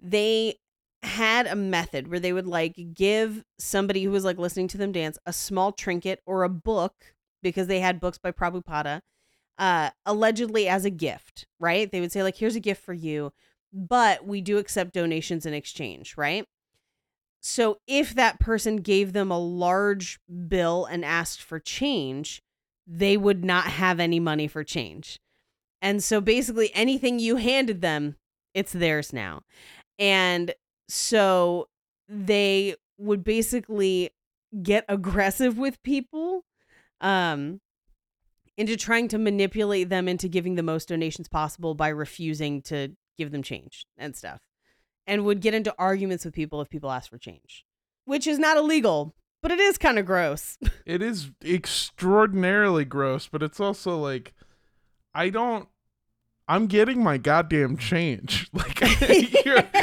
they had a method where they would like give somebody who was like listening to them dance a small trinket or a book because they had books by Prabhupada uh allegedly as a gift, right? They would say like here's a gift for you, but we do accept donations in exchange, right? So if that person gave them a large bill and asked for change, they would not have any money for change. And so basically anything you handed them, it's theirs now. And so they would basically get aggressive with people um into trying to manipulate them into giving the most donations possible by refusing to give them change and stuff. And would get into arguments with people if people asked for change, which is not illegal, but it is kind of gross. (laughs) It is extraordinarily gross, but it's also like I don't I'm getting my goddamn change. (laughs) Like, (laughs) I,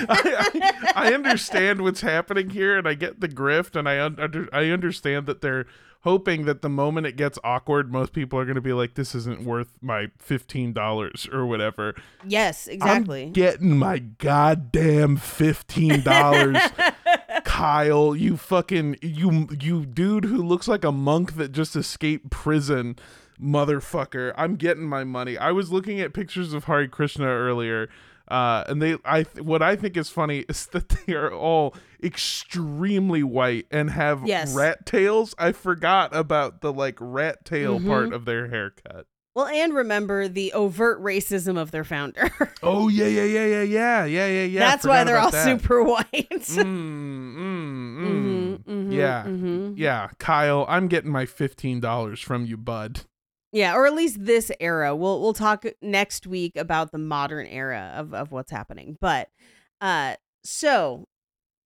I, I understand what's happening here, and I get the grift, and I under, I understand that they're hoping that the moment it gets awkward, most people are going to be like, "This isn't worth my fifteen dollars or whatever." Yes, exactly. I'm getting my goddamn fifteen dollars. (laughs) Kyle, you fucking you you dude who looks like a monk that just escaped prison, motherfucker, I'm getting my money. I was looking at pictures of Hare Krishna earlier. Uh, and they, I, th- what I think is funny (laughs) is that they are all extremely white and have yes. rat tails. I forgot about the like rat tail mm-hmm. part of their haircut. Well, and remember the overt racism of their founder. (laughs) oh yeah, yeah, yeah, yeah, yeah, yeah, yeah, yeah. That's why they're all that. super white. mm, mm, mm. Mm-hmm, mm-hmm, yeah, mm-hmm. yeah. Kyle, I'm getting my fifteen dollars from you, bud. Yeah, or at least this era. We'll we'll talk next week about the modern era of of what's happening. But uh so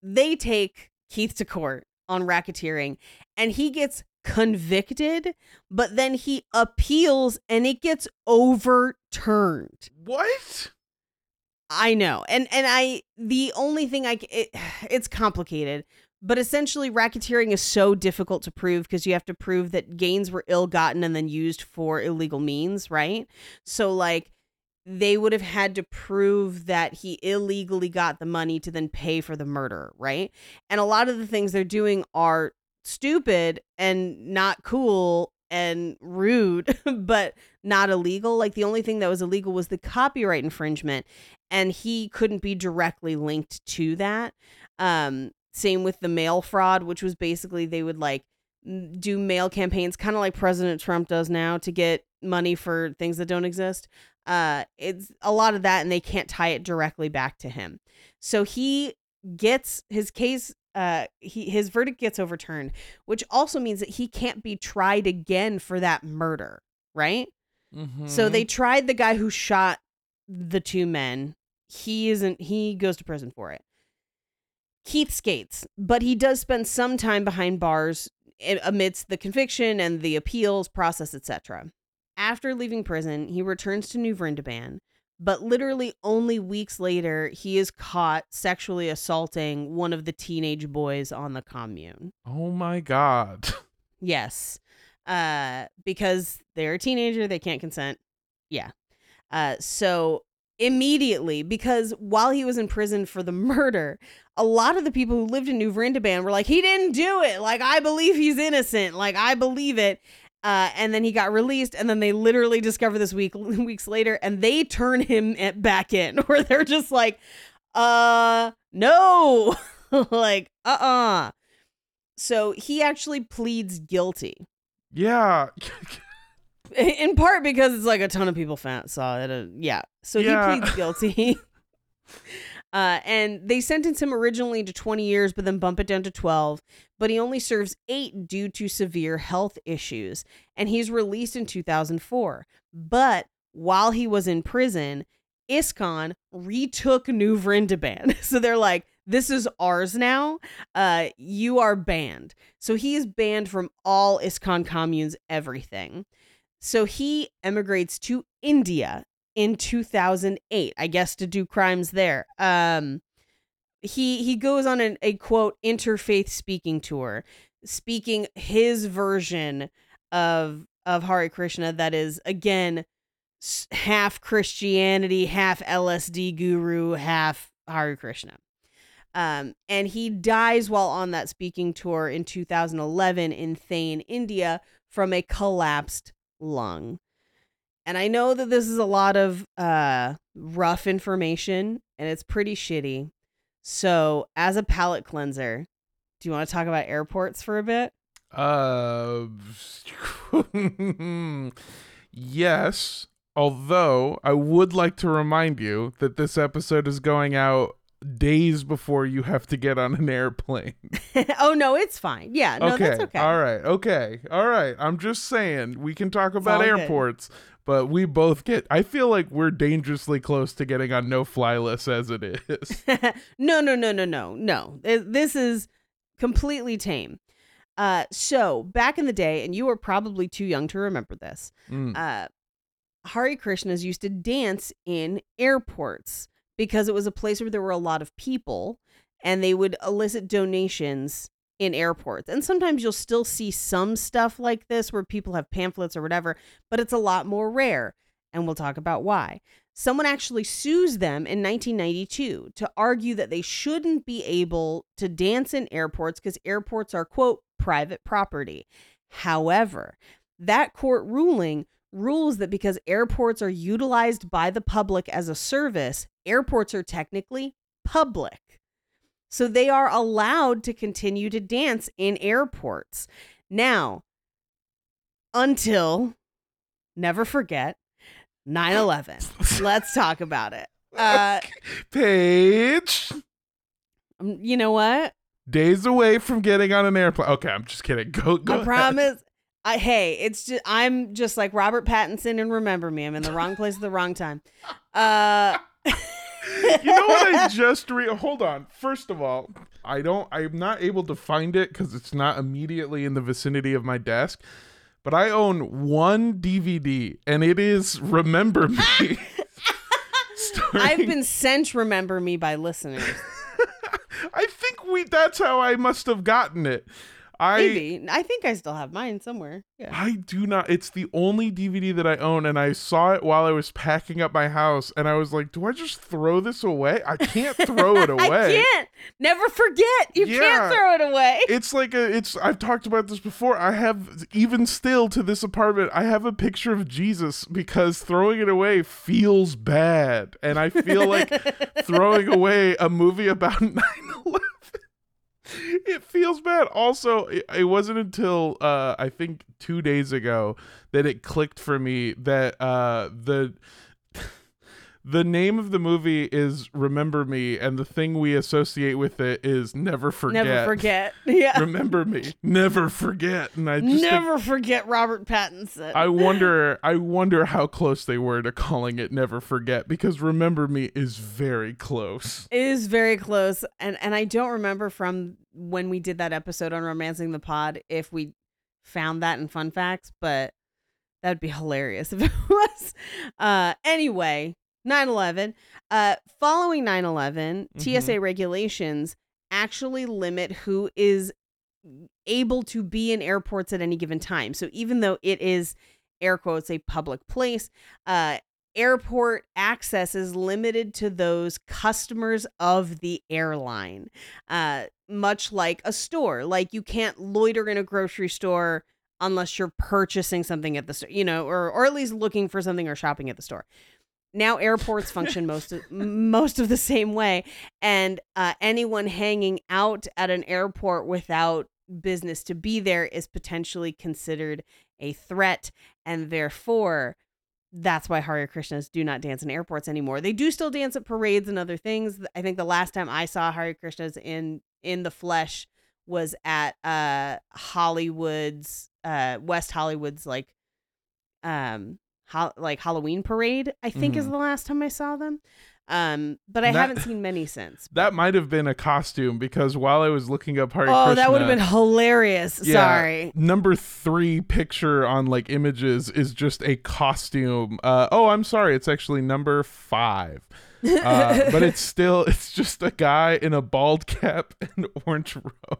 they take Keith to court on racketeering and he gets convicted, but then he appeals and it gets overturned. What? I know. And and I the only thing I it, (sighs) it's complicated, but essentially racketeering is so difficult to prove because you have to prove that gains were ill-gotten and then used for illegal means, right? So like they would have had to prove that he illegally got the money to then pay for the murder, right? And a lot of the things they're doing are stupid and not cool and rude, (laughs) but not illegal. Like the only thing that was illegal was the copyright infringement, and he couldn't be directly linked to that. Um, same with the mail fraud, which was basically they would like do mail campaigns, kind of like President Trump does now, to get money for things that don't exist. Uh, it's a lot of that, and they can't tie it directly back to him. So he gets his case. Uh, he his verdict gets overturned, which also means that he can't be tried again for that murder, right? So they tried the guy who shot the two men. He isn't he goes to prison for it. Keith skates, but he does spend some time behind bars amidst the conviction and the appeals process, etc. After leaving prison, he returns to New Vrindaban, but literally only weeks later, he is caught sexually assaulting one of the teenage boys on the commune. Oh my god. (laughs) Yes. Uh because they're a teenager, they can't consent. Yeah. Uh so immediately because while he was in prison for the (laughs) murder, a lot of the people who lived in New Vrindaban were like he didn't do it. Like I believe he's innocent. Like I believe it. Uh, and then he got released, and then they literally discover this week (laughs) weeks later, and they turn him at- back in, (laughs) where they're just like, "Uh, no, (laughs) like, uh, uh So he actually pleads guilty Yeah. in part because it's like a ton of people saw it. Uh, yeah. So Yeah. he pleads guilty. Uh, and they sentence him originally to 20 years, but then bump it down to 12. But he only serves eight due to severe health issues. And he's released in 2004. But while he was in prison, ISKCON retook New Vrindaban. (laughs) So they're like, this is ours now. Uh, you are banned. So he is banned from all ISKCON communes, everything. So he emigrates to India in 2008, I guess to do crimes there. Um he he goes on an, a quote interfaith speaking tour, speaking his version of of Hare Krishna that is again half Christianity, half LSD guru, half Hare Krishna. Um, and he dies while on that speaking tour in 2011 in Thane, India, from a collapsed lung. And I know that this is a lot of uh, rough information and it's pretty shitty. So, as a palate cleanser, do you want to talk about airports for a bit? Uh, (laughs) yes. Although I would like to remind you that this episode is going out days before you have to get on an airplane. (laughs) oh no, it's fine. Yeah, no, okay. that's okay. All right. Okay. All right. I'm just saying we can talk about airports, good. But we both get. I feel like we're dangerously close to getting on no fly list as it is. (laughs) no, no, no, no, no, no. This is completely tame. Uh, so back in the day, and you were probably too young to remember this. Mm. Uh, Hare Krishnas used to dance in airports because it was a place where there were a lot of people and they would elicit donations in airports. And sometimes you'll still see some stuff like this where people have pamphlets or whatever, but it's a lot more rare. And we'll talk about why. Someone actually sues them in 1992 to argue that they shouldn't be able to dance in airports because airports are, quote, private property. However, that court ruling rules that because airports are utilized by the public as a service, airports are technically public. So they are allowed to continue to dance in airports. Now, until, never forget, 9 11. (laughs) Let's talk about it. (laughs) Uh, Paige, um, you know what? days away from getting on an airplane. Okay, I'm just kidding. (laughs) Go, go. I ahead. promise. I hey, it's just I'm just like Robert Pattinson and Remember Me. I'm in the wrong place at the wrong time. Uh you know what I just re hold on. First of all, I don't I'm not able to find it because it's not immediately in the vicinity of my desk. But I own one DVD and it is Remember Me. (laughs) I've been sent Remember Me by listeners. (laughs) I think we that's how I must have gotten it. I Maybe. I think I still have mine somewhere. Yeah. I do not. It's the only DVD that I own, and I saw it while I was packing up my house, and I was like, "Do I just throw this away? I can't throw it (laughs) away." I can't. Never forget. You Yeah. can't throw it away. (laughs) It's like a. It's. I've talked about this before. I have even still to this apartment. I have a picture of Jesus because throwing it away feels bad, and I feel like (laughs) throwing away a movie about 9/11. It feels bad. Also, it, it wasn't until uh, I think two days ago that it clicked for me that uh, the the name of the movie is Remember Me, and the thing we associate with it is Never Forget. Never forget. (laughs) Yeah. Remember me. Never forget. And I just think- Never forget Robert Pattinson. I (laughs) wonder I wonder how close they were to calling it Never Forget because Remember Me is very close. It is very close and and i don't remember from when we did that episode on romancing the pod if we found that in fun facts but that would be hilarious (laughs) if it was uh anyway 9-11 uh following 9-11 Mhm. tsa regulations actually limit who is able to be in airports at any given time. So even though it is air quotes a public place uh airport access is limited to those customers of the airline. Uh much like a store. Like you can't loiter in a grocery store unless you're purchasing something at the store you know or or at least looking for something or shopping at the store now airports function most of, most of the same way and uh, anyone hanging out at an airport without business to be there is potentially considered a threat and therefore that's why Hare Krishnas do not dance in airports anymore. They do still dance at parades and other things. I think the last time I saw Hare Krishnas in in the flesh was at uh Hollywood's uh West Hollywood's like um ho- like Halloween parade. I think is Mhm. the last time I saw them. Um but I That- haven't seen many since. (laughs) That might have been a costume because while I was looking up Hare Oh, that would have been hilarious. Yeah. Sorry. Number three picture on like images is just a costume. Uh, oh, I'm sorry. It's actually number five. Uh, but it's (laughs) still, it's just a guy in a bald cap (laughs) and orange robe.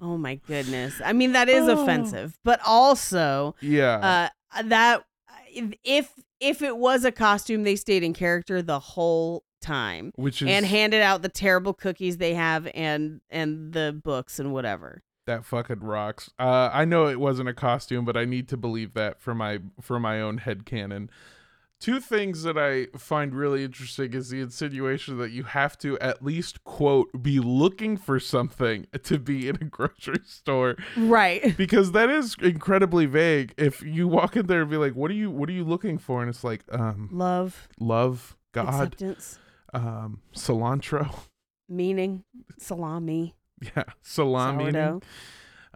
Oh my goodness. I mean that is Oh. offensive, but also Yeah. uh that if if it was a costume they stayed in character the whole time which is and handed out the terrible cookies they have and and the books and whatever that fucking rocks. Uh, I know it wasn't a costume, but I need to believe that for my for my own head canon. Two things that I find really interesting is the insinuation that you have to at least quote be looking for something to be in a grocery (laughs) store. Right. Because that is incredibly vague. If you walk in there and be like, "What are you what are you looking for?" and it's like, um, love. love, God, acceptance. um, cilantro, meaning. (laughs) Salami. Yeah, salami, sourdough.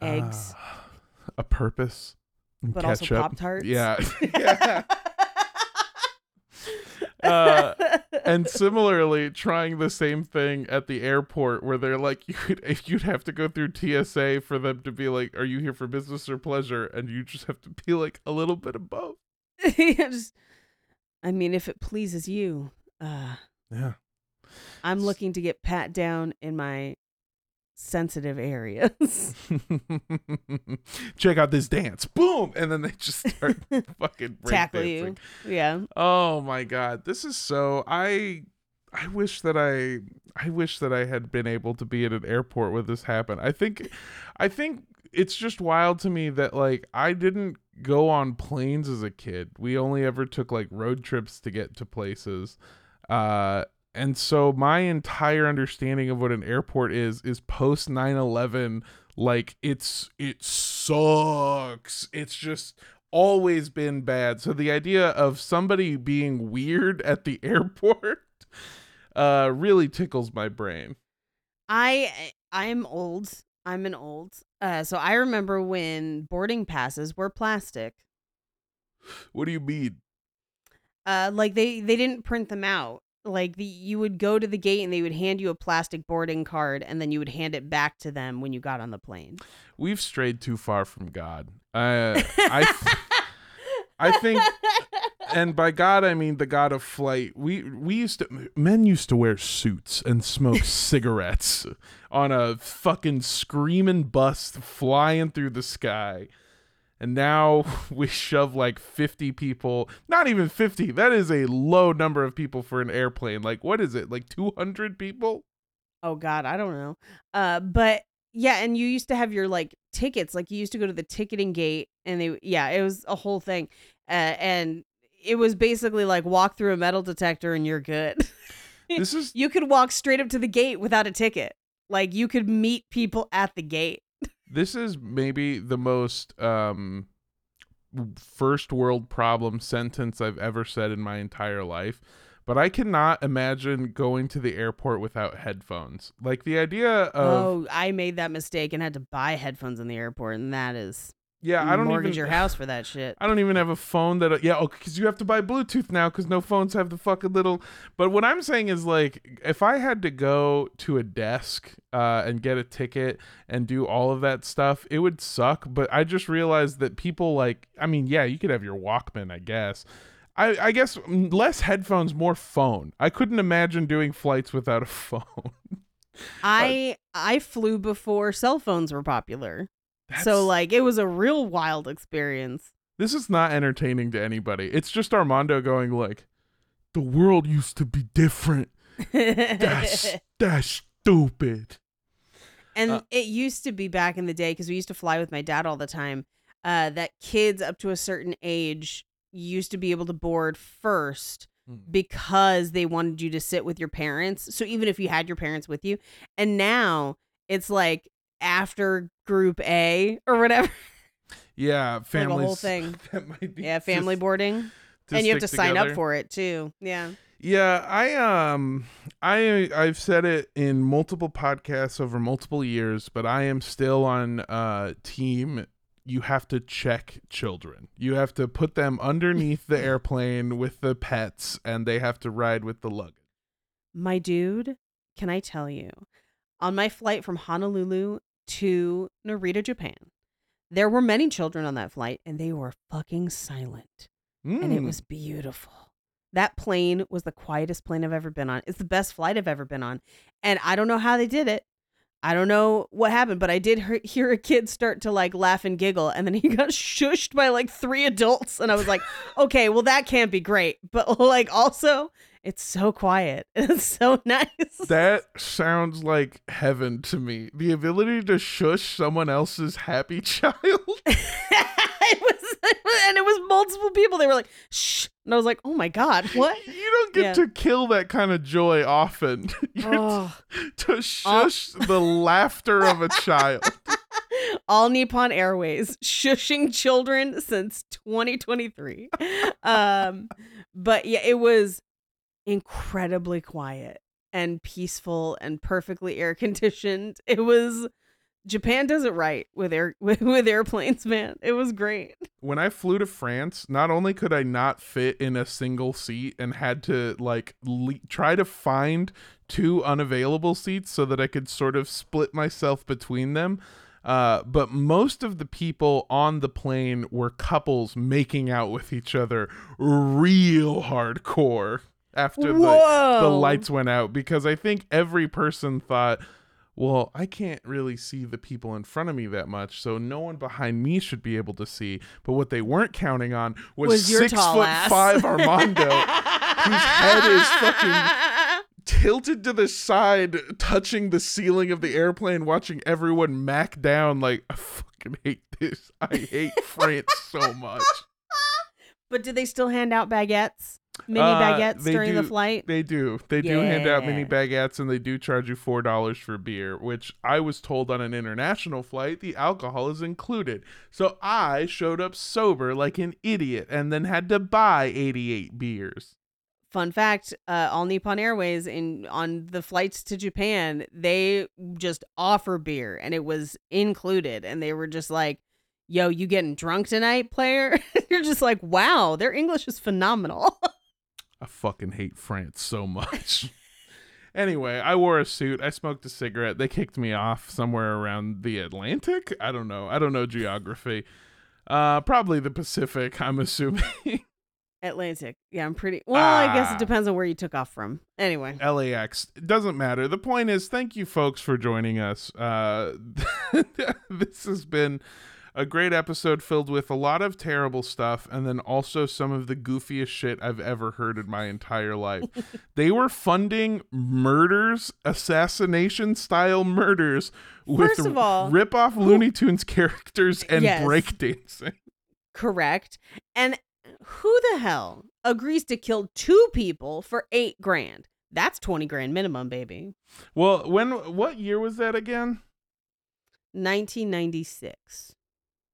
eggs. uh, a purpose, but also pop tarts Yeah. (laughs) yeah. Uh, (laughs) and similarly, trying the same thing at the airport where they're like, you could, if you'd have to go through TSA for them to be like, are you here for business or pleasure? And you just have to be like a little bit of both. (laughs) Yeah, just I mean, if it pleases you, uh, Yeah. I'm looking to get pat down in my sensitive areas. (laughs) Check out this dance. Boom. And then they just start (laughs) fucking Tackle breakdancing. you. Yeah. Oh my god. This is so I I wish that I I wish that I had been able to be at an airport where this happened. I think I think it's just wild to me that like I didn't go on planes as a kid. We only ever took like road trips to get to places. Uh and so my entire understanding of what an airport is is post 9/11 like it's it sucks. It's just always been bad. So the idea of somebody being weird at the (laughs) airport uh really tickles my brain. I I'm old. I'm an old. Uh, so I remember when boarding passes were plastic. What do you mean? Uh, like they they didn't print them out. Like the you would go to the gate and they would hand you a plastic boarding card and then you would hand it back to them when you got on the plane. We've strayed too far from God. Uh, I I think and by God I mean the God of flight. We we used to men used to wear suits and smoke (laughs) cigarettes on a fucking screaming bus flying through the sky. And now (laughs) we shove like 50 people, not even 50. That is a low number of people for an airplane. Like what is it? Like 200 people? oh God, I don't know. Uh, but yeah, and you used to have your like tickets. Like you used to go to the ticketing gate, and they yeah, it was a whole thing. Uh, and it was basically like walk through a metal detector and you're good. (laughs) This is you could walk straight up to the gate without a ticket. Like you could meet people at the gate. This is maybe the most um first world problem sentence I've ever said in my entire life. But I cannot imagine going to the airport without headphones. Like the idea of oh, I made that mistake and had to buy headphones in the airport, and that is yeah, I don't mortgage even your house for that shit. I don't even have a phone that yeah, oh, cuz you have to buy Bluetooth now cuz no phones have the fucking little But what I'm saying is like if I had to go to a desk uh and get a ticket and do all of that stuff, it would suck, but I just realized that people like I mean, yeah, you could have your Walkman, I guess. I, I guess less headphones, more phone. I couldn't imagine doing flights without a (laughs) phone. I I flew before cell phones were popular, That's- so like it was a real wild experience. this is not entertaining to anybody. It's just Armando going like, "The world used to be different." That's (laughs) that's stupid. And Uh, it used to be back in the day because we used to fly with my dad all the time. Uh, that kids up to a certain age used to be able to board first Hmm. because they wanted you to sit with your parents. So even if you had your parents with you, and now it's like after Group A or whatever, Yeah, (laughs) families. whole thing. (laughs) That might be Yeah, family just boarding, and you have to stick sign up for it too. Yeah. Yeah, I um I I've said it in multiple podcasts over multiple years, but I am still on uh team you have to check children. You have to put them underneath the (laughs) airplane with the pets and they have to ride with the luggage. My dude, can I tell you, on my flight from Honolulu to Narita, Japan, there were many children on that flight and they were fucking silent. And it Mm. was beautiful. That plane was the quietest plane I've ever been on. It's the best flight I've ever been on. And I don't know how they did it. I don't know what happened, but I did hear a kid start to like laugh and giggle, and then he (laughs) got shushed by like three adults. And I was like, okay, well, that can't be great. But like, also, it's so quiet. (laughs) It's so nice. That sounds like heaven to me. The ability to shush someone else's happy (laughs) child. (laughs) it was, and it was multiple people. They were like, shh. And I was like, oh my God, what? You don't get Yeah. to kill that kind of joy often. Oh. to shush the laughter of a child. All Nippon Airways shushing children since 2023. Um, but yeah, it was incredibly quiet and peaceful and perfectly air (laughs) conditioned. It was Japan does it right with air (laughs) with, airplanes, man. It was great. When I flew to France, not only could I not fit in a single seat and had to like le- try to find two unavailable seats so that I could sort of split myself between them. Uh, but most of the people on the plane were couples making out with each other real hardcore after the, the lights went out because I think every person thought, well, I can't really see the people in front of me that much, so no one behind me should be able to see. But what they weren't counting on was, Was six foot ass. five (laughs) Armando, whose head is fucking (laughs) tilted to the side, touching the ceiling of the airplane, watching everyone mac down. Like, I fucking hate this. I hate (laughs) France so much. But did they still hand out baguettes? Mini Uh, baguettes they during the flight? They do. They do hand out mini baguettes and they do charge you $4 for beer, which I was told on an international flight the alcohol is included. So I showed up sober like an idiot and then had to buy 88 beers. Fun fact: uh, All Nippon Airways in on the flights to Japan, they just offer beer, and it was included. And they were just like, "Yo, you getting drunk tonight, player?" (laughs) You're just like, "Wow, their English is phenomenal." (laughs) I fucking hate France so much. (laughs) anyway, I wore a suit. I smoked a cigarette. They kicked me off somewhere around the Atlantic. I don't know. I don't know geography. Uh, probably the Pacific. I'm (laughs) assuming. Atlantic, yeah, I'm pretty. Well, I guess Ah. it depends on where you took off from. Anyway, LAX. It doesn't matter. The point is, thank you folks for joining us. Uh, (laughs) this has been a great episode filled with a lot of terrible stuff and then also some of the goofiest shit I've ever heard in my entire life. (laughs) they were funding murders, assassination style murders with First of all, rip off Looney Tunes characters and Yes. breakdancing. correct. And who the hell agrees to kill two people for eight grand? That's twenty grand minimum, baby. Well, when what year was that again? 1996.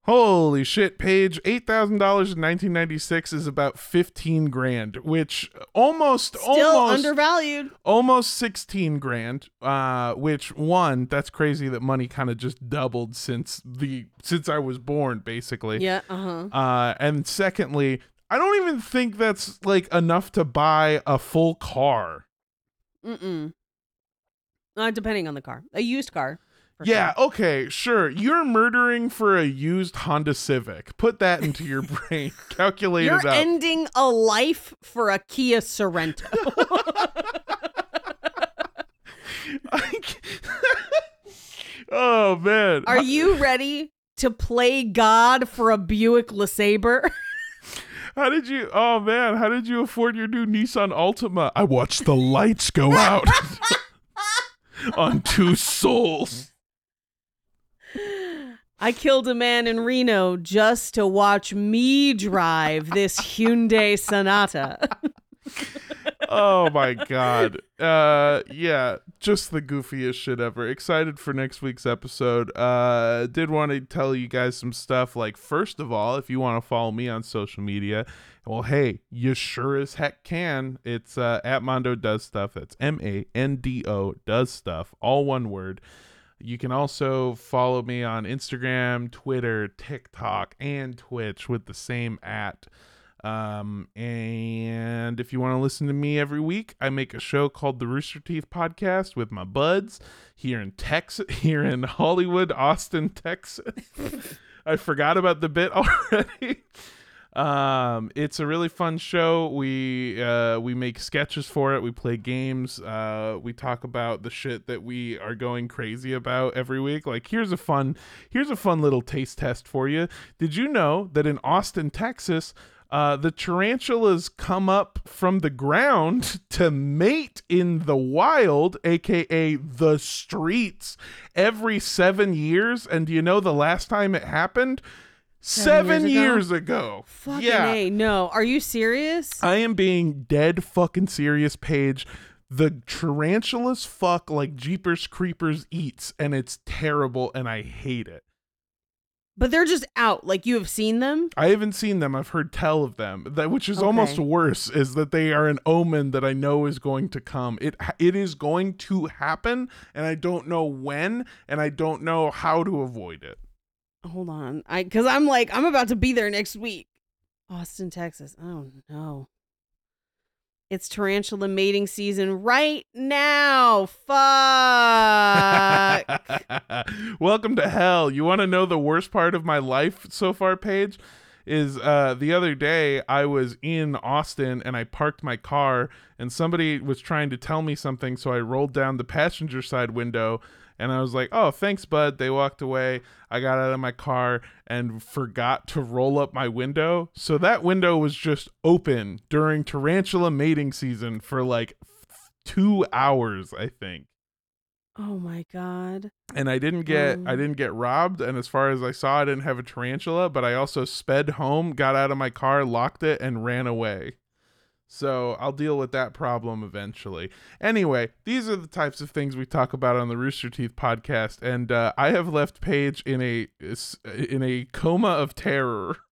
Holy shit, Paige! Eight thousand dollars in nineteen ninety six is about fifteen grand, which almost Still almost undervalued. almost sixteen grand. Uh, which one? That's crazy that money kind of just doubled since the since I was born, basically. Yeah, uh huh. Uh, and secondly, I don't even think that's like enough to buy a full car. Mm-mm. Uh, depending on the car, a used car. Yeah, okay, sure. You're murdering for a used Honda Civic. Put that into your (laughs) brain. Calculate You're it up. ending a life for a Kia Sorento. (laughs) (laughs) oh man. Are you ready to play God for a Buick LeSabre? How did you Oh man, how did you afford your new Nissan Altima? I watched the lights go out on two souls. I killed a man in Reno just to watch me drive this Hyundai Sonata. (laughs) Oh my god. Uh yeah, just the goofiest shit ever. Excited for next week's episode. Uh did want to tell you guys some stuff like first of all, if you want to follow me on social media, well hey, you sure as heck can. It's uh at Mando does stuff. That's M A N D O does stuff. All one word. You can also follow me on Instagram, Twitter, TikTok, and Twitch with the same at. Um, and if you want to listen to me every week, I make a show called the Rooster Teeth Podcast with my buds here in Texas, (laughs) here in Hollywood, Austin, Texas. (laughs) I forgot about the bit (laughs) already. Um, it's a really fun show. We uh, we make sketches for it. We play games. Uh, we talk about the shit that we are going crazy about every week. Like here's a fun here's a fun little taste test for you. Did you know that in Austin, Texas, uh, the tarantulas come up from the ground (laughs) to mate in the wild, aka the streets, every seven years? And do you know the last time it happened? Seven Seven years years ago. Fucking yeah. A, no. Are you serious? I am being dead fucking serious, Paige. The tarantulas fuck like Jeepers Creepers eats, and it's terrible, and I hate it. but they're just out. Like you have seen them? I haven't seen them. I've heard tell of them. That which is almost worse is that they are an omen that I know is going to come. It it is going to happen, and I don't know when, and I don't know how to avoid it. Hold on. I cuz I'm like I'm about to be there next week. Austin, Texas. Oh no. It's tarantula mating season right now. Fuck. (laughs) Welcome to hell. You want to know the worst part of my life so far, Paige? Is uh, the other day I was in Austin and I parked my car and somebody was trying to tell me something, so I rolled down the passenger side window and I was like, "Oh, thanks, bud." They walked away. I got out of my car and forgot to roll up my window, so that window was just open during tarantula mating season for like two hours, I think oh my god. and I didn't get I Oh. didn't get robbed and as far as I saw I didn't have a tarantula but I also sped home got out of my car locked it and ran away so I'll deal with that problem eventually. Anyway these are the types of things we talk about on the Rooster Teeth podcast and uh, I have left Paige in a in a coma of terror (laughs)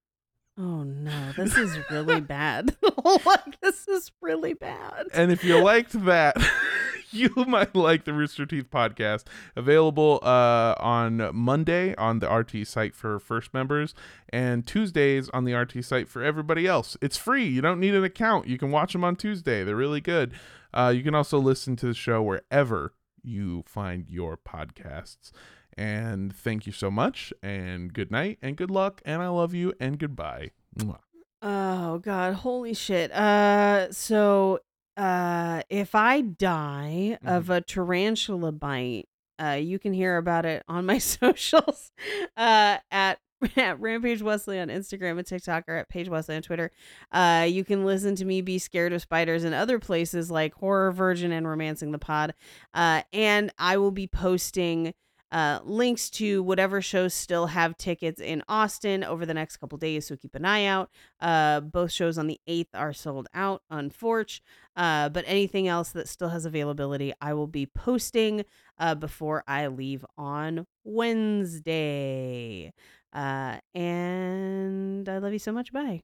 Oh no, (laughs) this is really bad. (laughs) like this is really bad. and if you liked that (laughs) you might like the rooster teeth podcast. Available uh, on monday on the rt site for first members and tuesdays on the rt site for everybody else. It's free. You don't need an account. You can watch them on tuesday. They're really good. Uh, you can also listen to the show wherever you find your podcasts and thank you so much and good night and good luck and i love you and goodbye Mwah. Oh god, holy shit. Uh so uh if I die of a tarantula bite, uh you can hear about it on my (laughs) socials uh at (laughs) at Rampage Wesley on Instagram and TikTok or at Paige Wesley on Twitter. Uh you can listen to me be scared of spiders in other places like Horror Virgin and Romancing the Pod. Uh and I will be posting uh, links to whatever shows still have tickets in Austin over the next couple days. So keep an eye out. Uh, both shows on the 8th are sold out on Forge. Uh, but anything else that still has availability, I will be posting uh, before I leave on Wednesday. Uh, and I love you so much. Bye.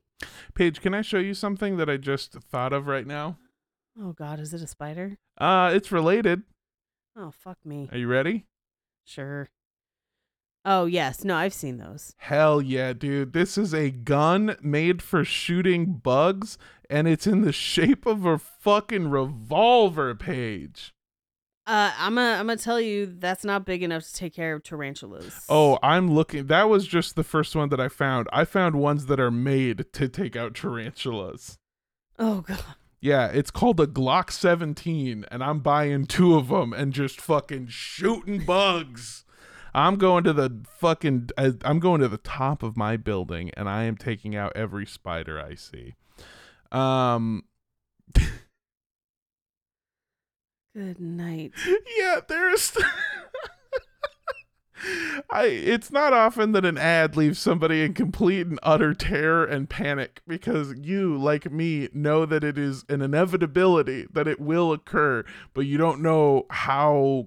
paige can i show you something that i just thought of right now Oh, God. Is it a spider? uh it's related Oh, fuck me. are you ready Sure. Oh, yes. No, I've seen those. Hell yeah, dude. This is a gun made for shooting bugs, and it's in the shape of a fucking revolver Paige. Uh, I'm gonna I'm gonna tell you that's not big enough to take care of tarantulas. Oh, I'm looking. That was just the first one that I found. I found ones that are made to take out tarantulas. oh (laughs) god. Yeah, it's called a Glock 17, and I'm buying two of them and just fucking shooting bugs. I'm going to the fucking. I- I'm going to the top of my building, and I am taking out every spider I see. Um, Good night. (laughs) yeah, there's. (laughs) I. It's not often that an ad leaves somebody in complete and utter terror and panic because you, like me, know that it is an inevitability that it will occur, but you don't know how,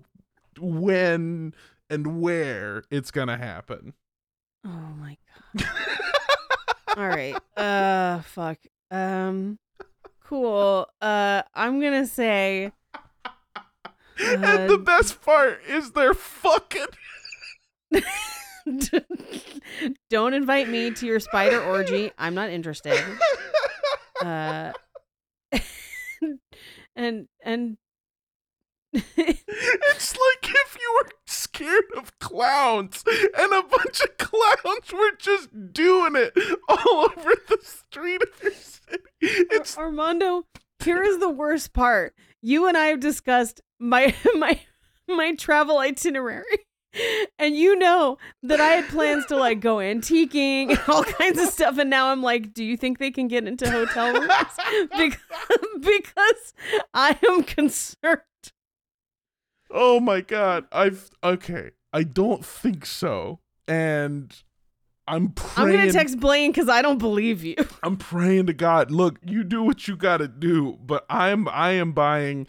when, and where it's gonna happen. Oh my god. All right. (laughs) Uh fuck. Um cool. Uh I'm going to say (laughs) and the Uh, best part is they're fucking. (laughs) don't invite me to your spider orgy. I'm not interested. (laughs) Uh (laughs) and and It's like if you were scared of clowns and a bunch of clowns were just doing it all over the street of your city. It's Armando, here is the worst part. You and I have discussed my my my travel itinerary. And you know that I had plans to like go antiquing and all kinds of stuff. And now I'm like, do you think they can get into hotel rooms? (laughs) Because, (laughs) because I am concerned. oh my god. I've okay. I don't think so. And I'm I'm going to text Blaine because I don't believe you. I'm praying to God. Look, you do what you got to do, but I'm I am buying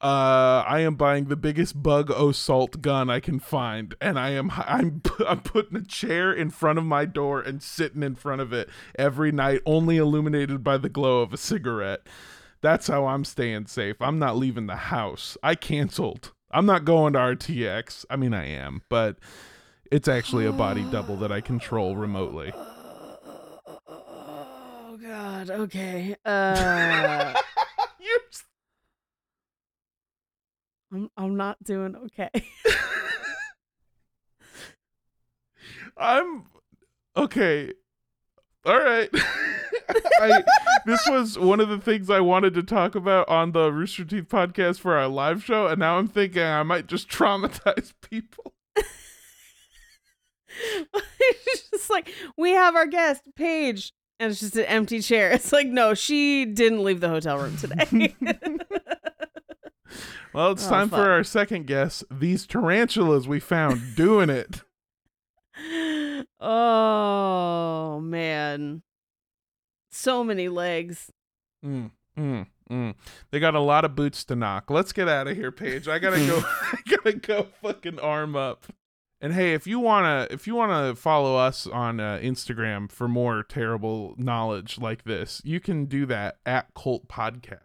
uh I am buying the biggest bug assault gun I can find and I am (laughs) I'm I'm putting a chair in front of my door and sitting in front of it every night only illuminated by the glow of a cigarette. That's how I'm staying safe. I'm not leaving the house. I canceled. I'm not going to RTX. I mean I am, but it's actually a body double that I control remotely. Oh, God. Okay. Uh. (laughs) you I'm not doing okay. (laughs) I'm okay. All right. (laughs) I, this was one of the things I wanted to talk about on the Rooster Teeth podcast for our live show, and now I'm thinking I might just (laughs) traumatize people. it's just like we have our guest Paige, and it's just an empty chair. It's like no, she didn't leave the hotel room today. Well, it's Oh, time fuck. for our second guess. These tarantulas we found doing it. (laughs) oh man, so many legs. Mm, mm, mm. They got a lot of boots to knock. Let's get out of here, Paige. I gotta go. (laughs) (laughs) I gotta go. Fucking arm up. And hey, if you wanna, if you wanna follow us on uh, Instagram for more terrible knowledge like this, you can do that at Cult Podcast.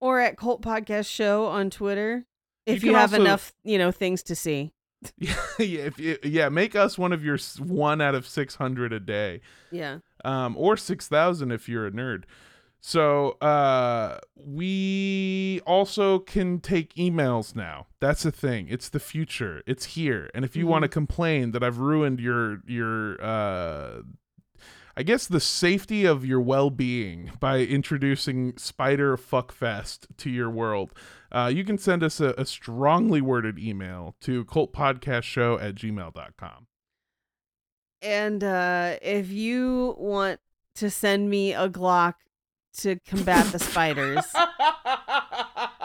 Or at Cult Podcast Show on Twitter. If you, can have also- enough, you know, things to see. (laughs) yeah, if you, yeah, make us one of your one out of six hundred a day. Yeah. um, or 6000 if you're a nerd so uh we also can take emails now that's the thing it's the future it's here and if you want to complain that i've ruined your your uh i guess the safety of your well-being by introducing spider fuckfest to your world. Uh, you can send us a, a strongly worded email to cultpodcastshow at gmail.com And uh, if you want to send me a Glock to combat the spiders, (laughs)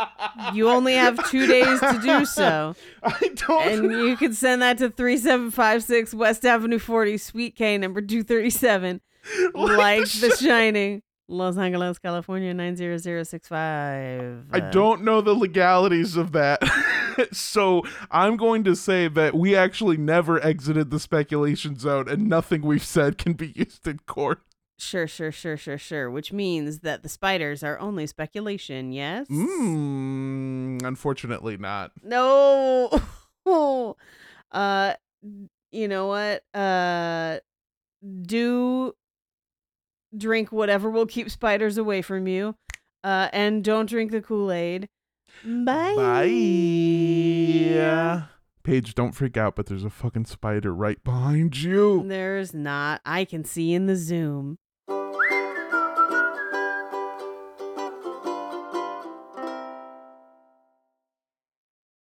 you only have two days to do (laughs) so. I don't. And you can send that to 3756 West Avenue 40, Suite K, number 237, (laughs) like The Shining, Los Angeles, California, 90065. I don't know the legalities of that. (laughs) so I'm going to say that we actually never exited the speculation zone and nothing we've said can be used in court. Sure, sure, sure, sure, sure. Which means that the spiders are only speculation, yes? Mm, unfortunately, not. No. (laughs) uh you know what? Uh do drink whatever will keep spiders away from you. Uh and don't drink the Kool-Aid. Bye. Bye. Paige, don't freak out, but there's a fucking spider right behind you. There's not. I can see in the Zoom.